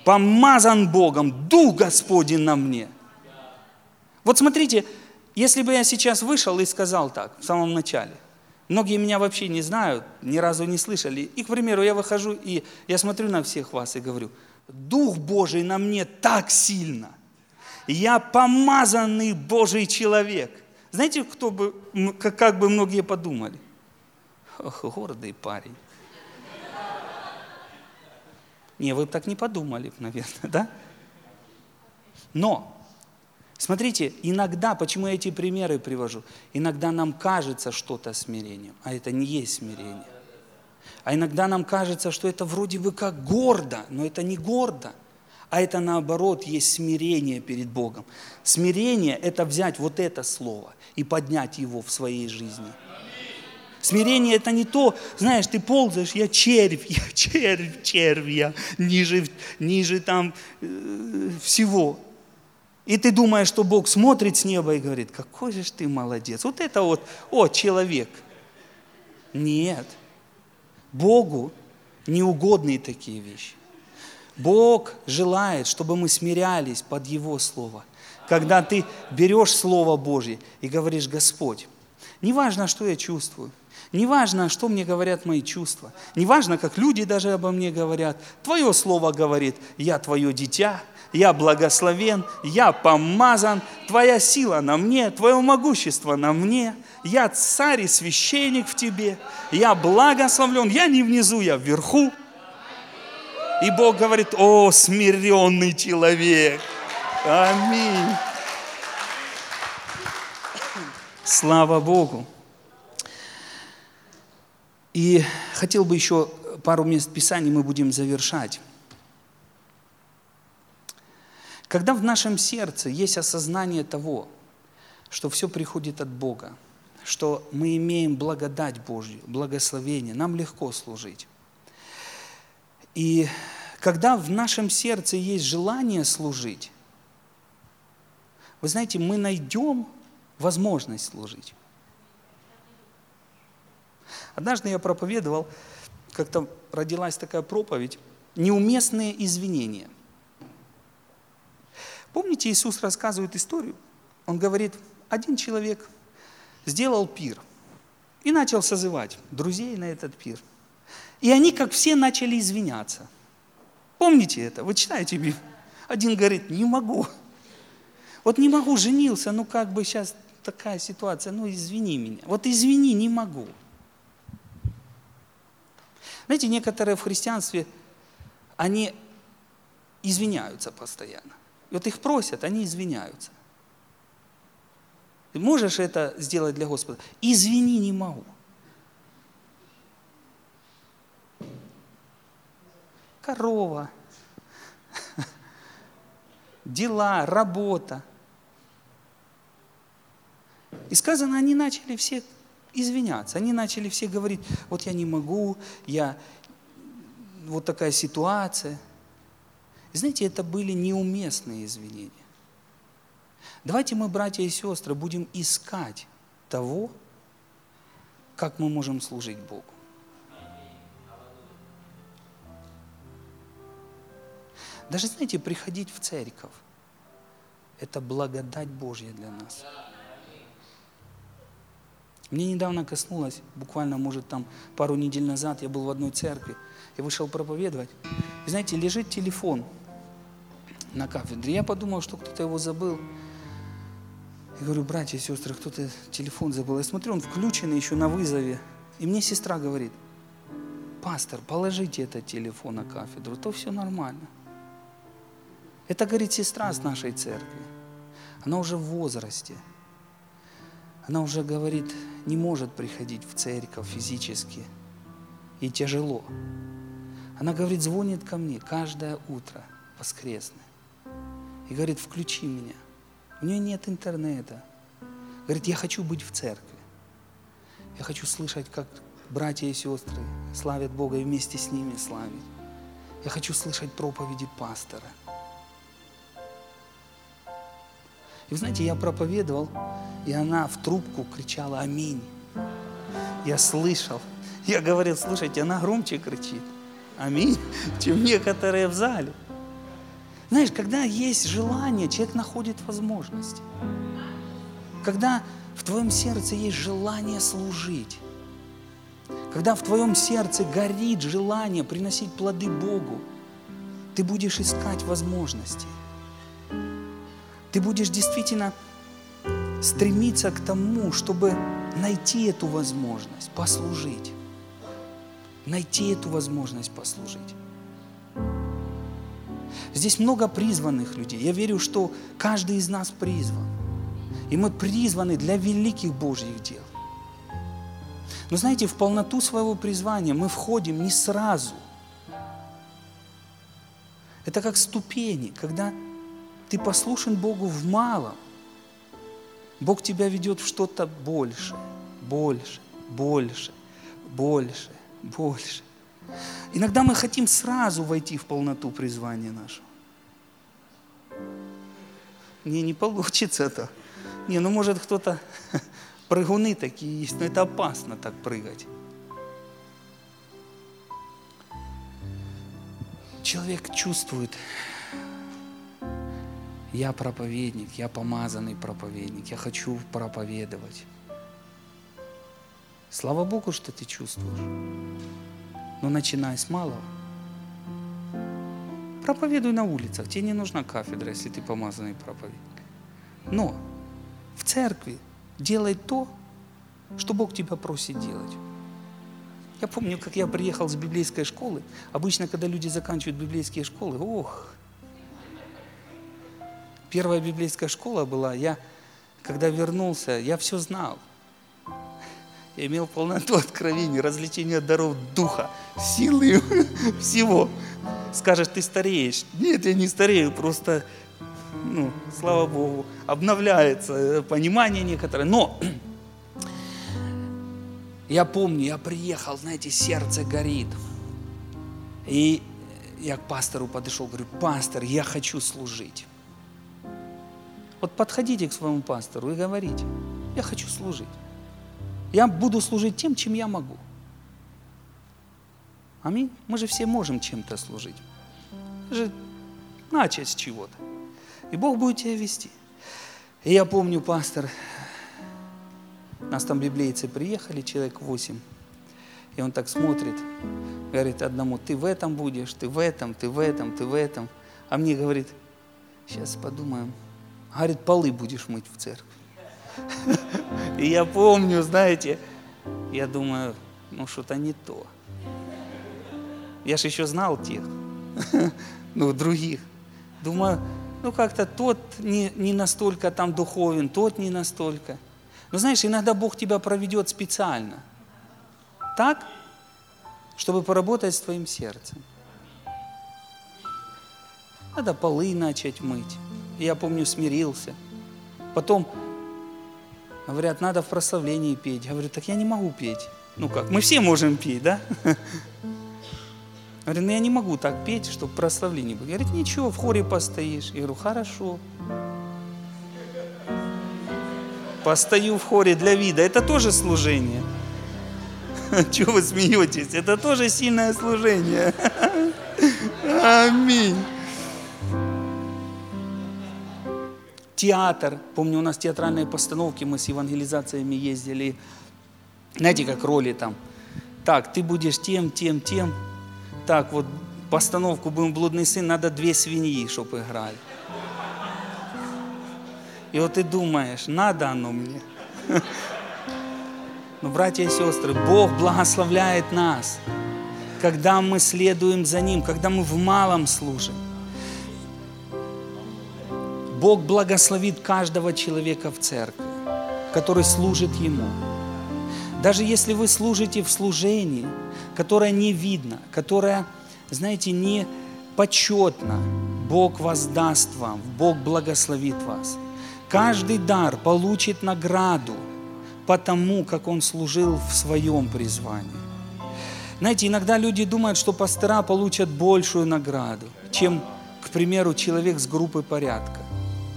помазан Богом, Дух Господень на мне. Вот смотрите, если бы я сейчас вышел и сказал так в самом начале, многие меня вообще не знают, ни разу не слышали, и, к примеру, я выхожу и я смотрю на всех вас и говорю, Дух Божий на мне так сильно, я помазанный Божий человек. Знаете, кто бы, как бы многие подумали? Ох, гордый парень. Не, вы бы так не подумали, наверное, да? Но, смотрите, иногда, почему я эти примеры привожу, иногда нам кажется что-то смирением, а это не есть смирение. А иногда нам кажется, что это вроде бы как гордо, но это не гордо, а это наоборот есть смирение перед Богом. Смирение – это взять вот это слово и поднять его в своей жизни – Смирение это не то, знаешь, ты ползаешь, я червь, я червь, червь, я ниже, ниже там э, всего. И ты думаешь, что Бог смотрит с неба и говорит, какой же ты молодец. Вот это вот, о, человек. Нет. Богу неугодные такие вещи. Бог желает, чтобы мы смирялись под Его Слово. Когда ты берешь Слово Божье и говоришь, Господь, неважно, что я чувствую, Неважно, что мне говорят мои чувства. Неважно, как люди даже обо мне говорят. Твое слово говорит, я твое дитя, я благословен, я помазан, твоя сила на мне, твое могущество на мне, я царь и священник в тебе, я благословлен, я не внизу, я вверху. И Бог говорит, о, смиренный человек. Аминь. Слава Богу. И хотел бы еще пару мест Писаний мы будем завершать. Когда в нашем сердце есть осознание того, что все приходит от Бога, что мы имеем благодать Божью, благословение, нам легко служить. И когда в нашем сердце есть желание служить, вы знаете, мы найдем возможность служить. Однажды я проповедовал, как-то родилась такая проповедь, неуместные извинения. Помните, Иисус рассказывает историю? Он говорит, один человек сделал пир и начал созывать друзей на этот пир. И они, как все, начали извиняться. Помните это? Вы читаете Библию? Один говорит, не могу. Вот не могу, женился, ну как бы сейчас такая ситуация, ну извини меня. Вот извини, не могу. Знаете, некоторые в христианстве, они извиняются постоянно. И вот их просят, они извиняются. Ты можешь это сделать для Господа? Извини, не могу. Корова, дела, работа. И сказано, они начали все извиняться. Они начали все говорить, вот я не могу, я, вот такая ситуация. И знаете, это были неуместные извинения. Давайте мы, братья и сестры, будем искать того, как мы можем служить Богу. Даже, знаете, приходить в церковь – это благодать Божья для нас. Мне недавно коснулось, буквально, может, там пару недель назад я был в одной церкви, я вышел проповедовать. И знаете, лежит телефон на кафедре. Я подумал, что кто-то его забыл. Я говорю, братья и сестры, кто-то телефон забыл. Я смотрю, он включенный еще на вызове. И мне сестра говорит, пастор, положите этот телефон на кафедру, то все нормально. Это, говорит, сестра с нашей церкви. Она уже в возрасте она уже говорит, не может приходить в церковь физически. И тяжело. Она говорит, звонит ко мне каждое утро воскресное. И говорит, включи меня. У нее нет интернета. Говорит, я хочу быть в церкви. Я хочу слышать, как братья и сестры славят Бога и вместе с ними славить. Я хочу слышать проповеди пастора. И вы знаете, я проповедовал, и она в трубку кричала «Аминь». Я слышал. Я говорил, слушайте, она громче кричит «Аминь», чем некоторые в зале. Знаешь, когда есть желание, человек находит возможности. когда в твоем сердце есть желание служить, когда в твоем сердце горит желание приносить плоды Богу, ты будешь искать возможности. Ты будешь действительно стремиться к тому, чтобы найти эту возможность послужить. Найти эту возможность послужить. Здесь много призванных людей. Я верю, что каждый из нас призван. И мы призваны для великих Божьих дел. Но знаете, в полноту своего призвания мы входим не сразу. Это как ступени, когда ты послушен Богу в малом, Бог тебя ведет в что-то больше, больше, больше, больше, больше. Иногда мы хотим сразу войти в полноту призвания нашего. Не, не получится это. Не, ну может кто-то прыгуны такие есть, но это опасно так прыгать. Человек чувствует, я проповедник, я помазанный проповедник, я хочу проповедовать. Слава Богу, что ты чувствуешь. Но начинай с малого. Проповедуй на улицах. Тебе не нужна кафедра, если ты помазанный проповедник. Но в церкви делай то, что Бог тебя просит делать. Я помню, как я приехал с библейской школы. Обычно, когда люди заканчивают библейские школы, ох, первая библейская школа была, я, когда вернулся, я все знал. Я имел полноту откровений, развлечения даров духа, силы всего. Скажешь, ты стареешь. Нет, я не старею, просто, ну, слава Богу, обновляется э, понимание некоторое. Но я помню, я приехал, знаете, сердце горит. И я к пастору подошел, говорю, пастор, я хочу служить. Вот подходите к своему пастору и говорите, я хочу служить. Я буду служить тем, чем я могу. Аминь. Мы же все можем чем-то служить. Же начать с чего-то. И Бог будет тебя вести. И я помню, пастор, нас там библейцы приехали, человек восемь. И он так смотрит, говорит одному, ты в этом будешь, ты в этом, ты в этом, ты в этом. А мне говорит, сейчас подумаем. Говорит, полы будешь мыть в церкви. И я помню, знаете, я думаю, ну что-то не то. Я же еще знал тех, ну, других. Думаю, ну как-то тот не, не настолько там духовен, тот не настолько. Но знаешь, иногда Бог тебя проведет специально. Так, чтобы поработать с твоим сердцем. Надо полы начать мыть. Я помню, смирился. Потом Говорят, надо в прославлении петь. Я говорю, так я не могу петь. Ну как, мы все можем петь, да? Говорит, ну я не могу так петь, чтобы прославление было. Говорит, ничего, в хоре постоишь. Я говорю, хорошо. Постою в хоре для вида. Это тоже служение. Чего вы смеетесь? Это тоже сильное служение. Аминь. театр. Помню, у нас театральные постановки, мы с евангелизациями ездили. Знаете, как роли там. Так, ты будешь тем, тем, тем. Так, вот постановку будем «Блудный сын», надо две свиньи, чтобы играли. И вот ты думаешь, надо оно мне. Но, братья и сестры, Бог благословляет нас, когда мы следуем за Ним, когда мы в малом служим. Бог благословит каждого человека в церкви, который служит Ему. Даже если вы служите в служении, которое не видно, которое, знаете, не почетно, Бог воздаст вам, Бог благословит вас. Каждый дар получит награду по тому, как он служил в своем призвании. Знаете, иногда люди думают, что пастора получат большую награду, чем, к примеру, человек с группы порядка.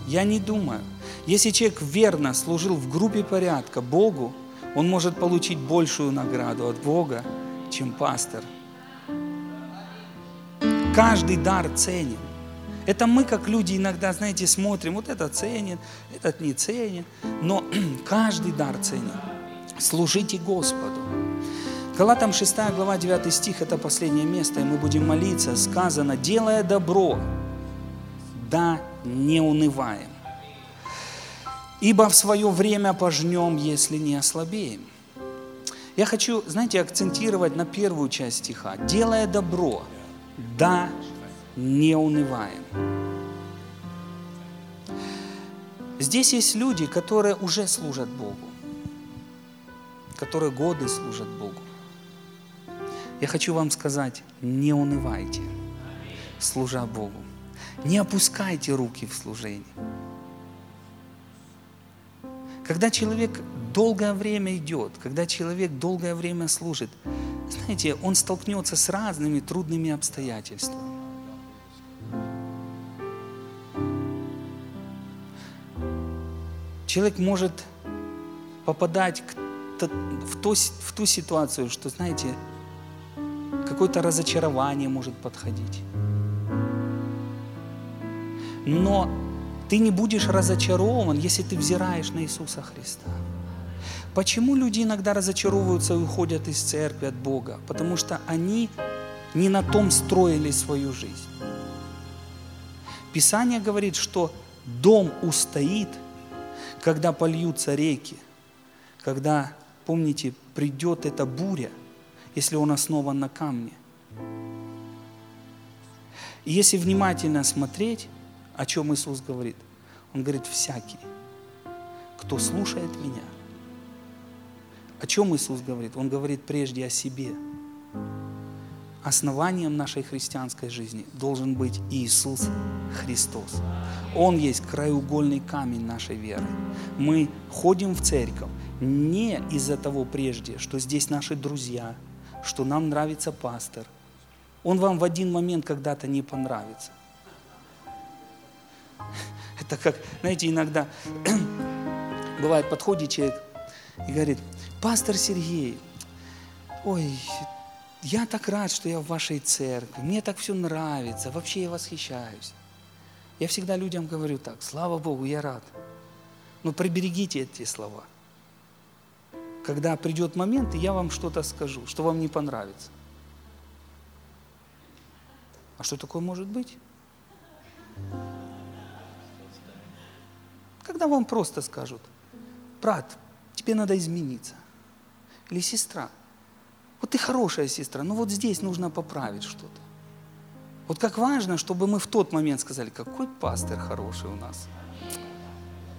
Я не думаю. Если человек верно служил в группе порядка Богу, он может получить большую награду от Бога, чем пастор. Каждый дар ценен. Это мы, как люди, иногда, знаете, смотрим, вот этот ценит, этот не ценит. Но каждый дар ценит. Служите Господу. Галатам 6 глава 9 стих, это последнее место, и мы будем молиться. Сказано, делая добро, да не унываем. Ибо в свое время пожнем, если не ослабеем. Я хочу, знаете, акцентировать на первую часть стиха. Делая добро, да не унываем. Здесь есть люди, которые уже служат Богу, которые годы служат Богу. Я хочу вам сказать, не унывайте, служа Богу. Не опускайте руки в служении. Когда человек долгое время идет, когда человек долгое время служит, знаете, он столкнется с разными трудными обстоятельствами. Человек может попадать в ту, ситуацию, что, знаете, какое-то разочарование может подходить. Но ты не будешь разочарован, если ты взираешь на Иисуса Христа. Почему люди иногда разочаровываются и уходят из церкви от Бога? Потому что они не на том строили свою жизнь. Писание говорит, что дом устоит – когда польются реки, когда, помните, придет эта буря, если он основан на камне. И если внимательно смотреть, о чем Иисус говорит, Он говорит, всякий, кто слушает меня. О чем Иисус говорит? Он говорит прежде о себе. Основанием нашей христианской жизни должен быть Иисус Христос. Он есть краеугольный камень нашей веры. Мы ходим в церковь не из-за того прежде, что здесь наши друзья, что нам нравится пастор. Он вам в один момент когда-то не понравится. Это как, знаете, иногда бывает, подходит человек и говорит, пастор Сергей, ой, я так рад, что я в вашей церкви, мне так все нравится, вообще я восхищаюсь. Я всегда людям говорю так, слава Богу, я рад. Но приберегите эти слова. Когда придет момент, и я вам что-то скажу, что вам не понравится. А что такое может быть? Когда вам просто скажут, брат, тебе надо измениться. Или сестра, вот ты хорошая сестра, но вот здесь нужно поправить что-то. Вот как важно, чтобы мы в тот момент сказали, какой пастор хороший у нас.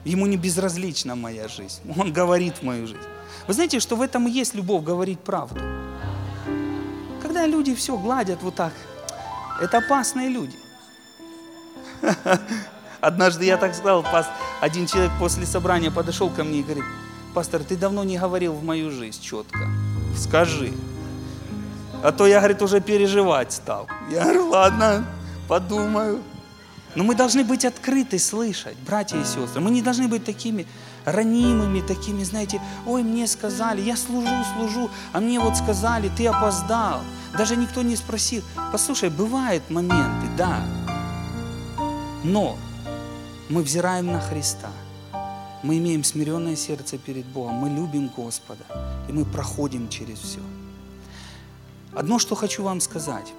Ему не безразлична моя жизнь. Он говорит мою жизнь. Вы знаете, что в этом и есть любовь говорить правду. Когда люди все гладят вот так, это опасные люди. Однажды я так сказал, один человек после собрания подошел ко мне и говорит, пастор, ты давно не говорил в мою жизнь четко. Скажи. А то я, говорит, уже переживать стал. Я говорю, ладно, подумаю. Но мы должны быть открыты, слышать, братья и сестры. Мы не должны быть такими ранимыми, такими, знаете, ой, мне сказали, я служу, служу, а мне вот сказали, ты опоздал. Даже никто не спросил. Послушай, бывают моменты, да. Но мы взираем на Христа. Мы имеем смиренное сердце перед Богом. Мы любим Господа. И мы проходим через все. Одно, что хочу вам сказать.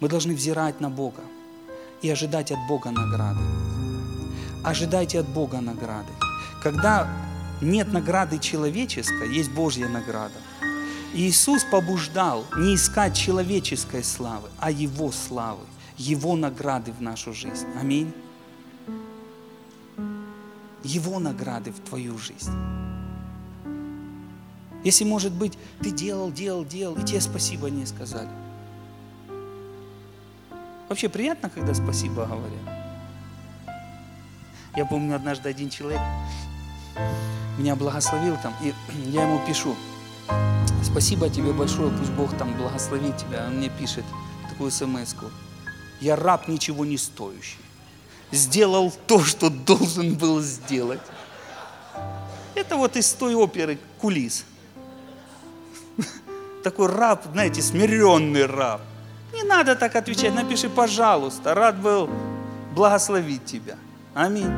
Мы должны взирать на Бога и ожидать от Бога награды. Ожидайте от Бога награды. Когда нет награды человеческой, есть Божья награда. Иисус побуждал не искать человеческой славы, а Его славы, Его награды в нашу жизнь. Аминь. Его награды в твою жизнь. Если, может быть, ты делал, делал, делал, и тебе спасибо не сказали. Вообще приятно, когда спасибо говорят. Я помню, однажды один человек меня благословил там, и я ему пишу, спасибо тебе большое, пусть Бог там благословит тебя. Он мне пишет такую смс -ку. Я раб ничего не стоящий. Сделал то, что должен был сделать. Это вот из той оперы «Кулис» такой раб, знаете, смиренный раб. Не надо так отвечать, напиши, пожалуйста, рад был благословить тебя. Аминь.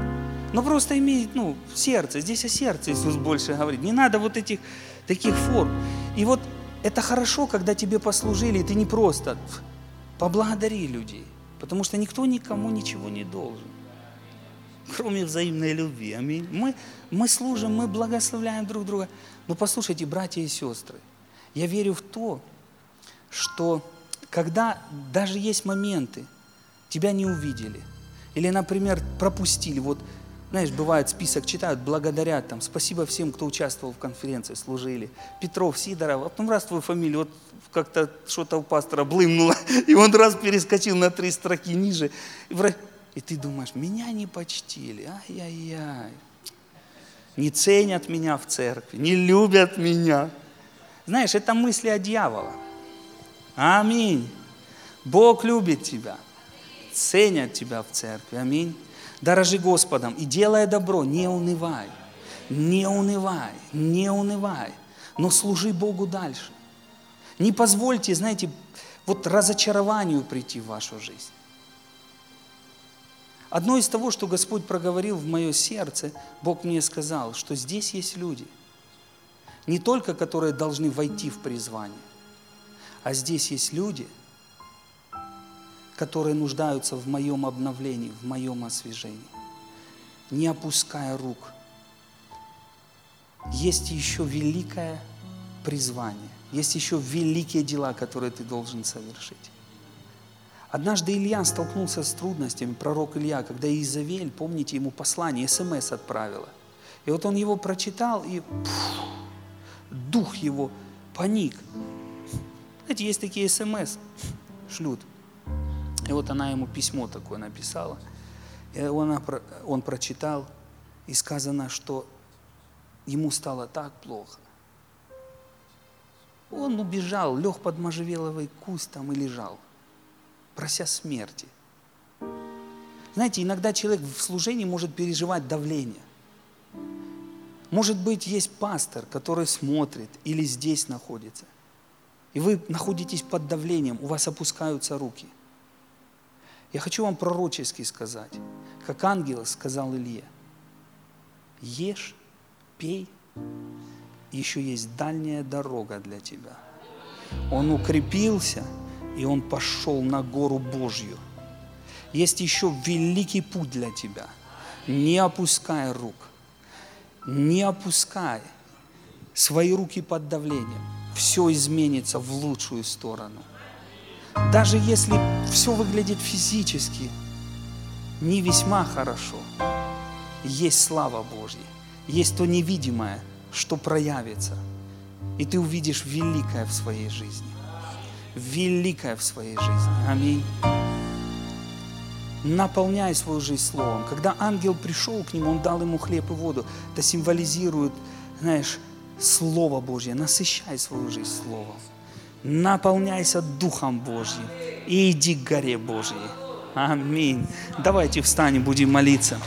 Но просто имей, ну, сердце. Здесь о сердце Иисус больше говорит. Не надо вот этих таких форм. И вот это хорошо, когда тебе послужили, и ты не просто поблагодари людей. Потому что никто никому ничего не должен. Кроме взаимной любви. Аминь. Мы, мы служим, мы благословляем друг друга. Но послушайте, братья и сестры, я верю в то, что когда даже есть моменты, тебя не увидели, или, например, пропустили, вот, знаешь, бывает список читают, благодарят, там, спасибо всем, кто участвовал в конференции, служили, Петров, Сидоров, а потом раз твою фамилию, вот как-то что-то у пастора блымнуло, и он раз перескочил на три строки ниже, и ты думаешь, меня не почтили, ай-яй-яй, не ценят меня в церкви, не любят меня. Знаешь, это мысли о дьявола. Аминь. Бог любит тебя, ценят тебя в церкви. Аминь. Дорожи Господом и делая добро, не унывай. Не унывай, не унывай, но служи Богу дальше. Не позвольте, знаете, вот разочарованию прийти в вашу жизнь. Одно из того, что Господь проговорил в мое сердце, Бог мне сказал, что здесь есть люди, не только которые должны войти в призвание, а здесь есть люди, которые нуждаются в моем обновлении, в моем освежении, не опуская рук. Есть еще великое призвание, есть еще великие дела, которые ты должен совершить. Однажды Илья столкнулся с трудностями, пророк Илья, когда Изавель, помните, ему послание, смс отправила. И вот он его прочитал, и пфф, дух его паник. Знаете, есть такие смс, шлют. И вот она ему письмо такое написала. И он, он прочитал, и сказано, что ему стало так плохо. Он убежал, лег под можжевеловый куст там и лежал, прося смерти. Знаете, иногда человек в служении может переживать давление. Может быть, есть пастор, который смотрит или здесь находится и вы находитесь под давлением, у вас опускаются руки. Я хочу вам пророчески сказать, как ангел сказал Илье, ешь, пей, еще есть дальняя дорога для тебя. Он укрепился, и он пошел на гору Божью. Есть еще великий путь для тебя. Не опускай рук, не опускай свои руки под давлением все изменится в лучшую сторону. Даже если все выглядит физически не весьма хорошо, есть слава Божья, есть то невидимое, что проявится, и ты увидишь великое в своей жизни. Великое в своей жизни. Аминь. Наполняй свою жизнь словом. Когда ангел пришел к нему, он дал ему хлеб и воду. Это символизирует, знаешь, Слово Божье, насыщай свою жизнь Словом. Наполняйся Духом Божьим и иди к горе Божьей. Аминь. Давайте встанем, будем молиться.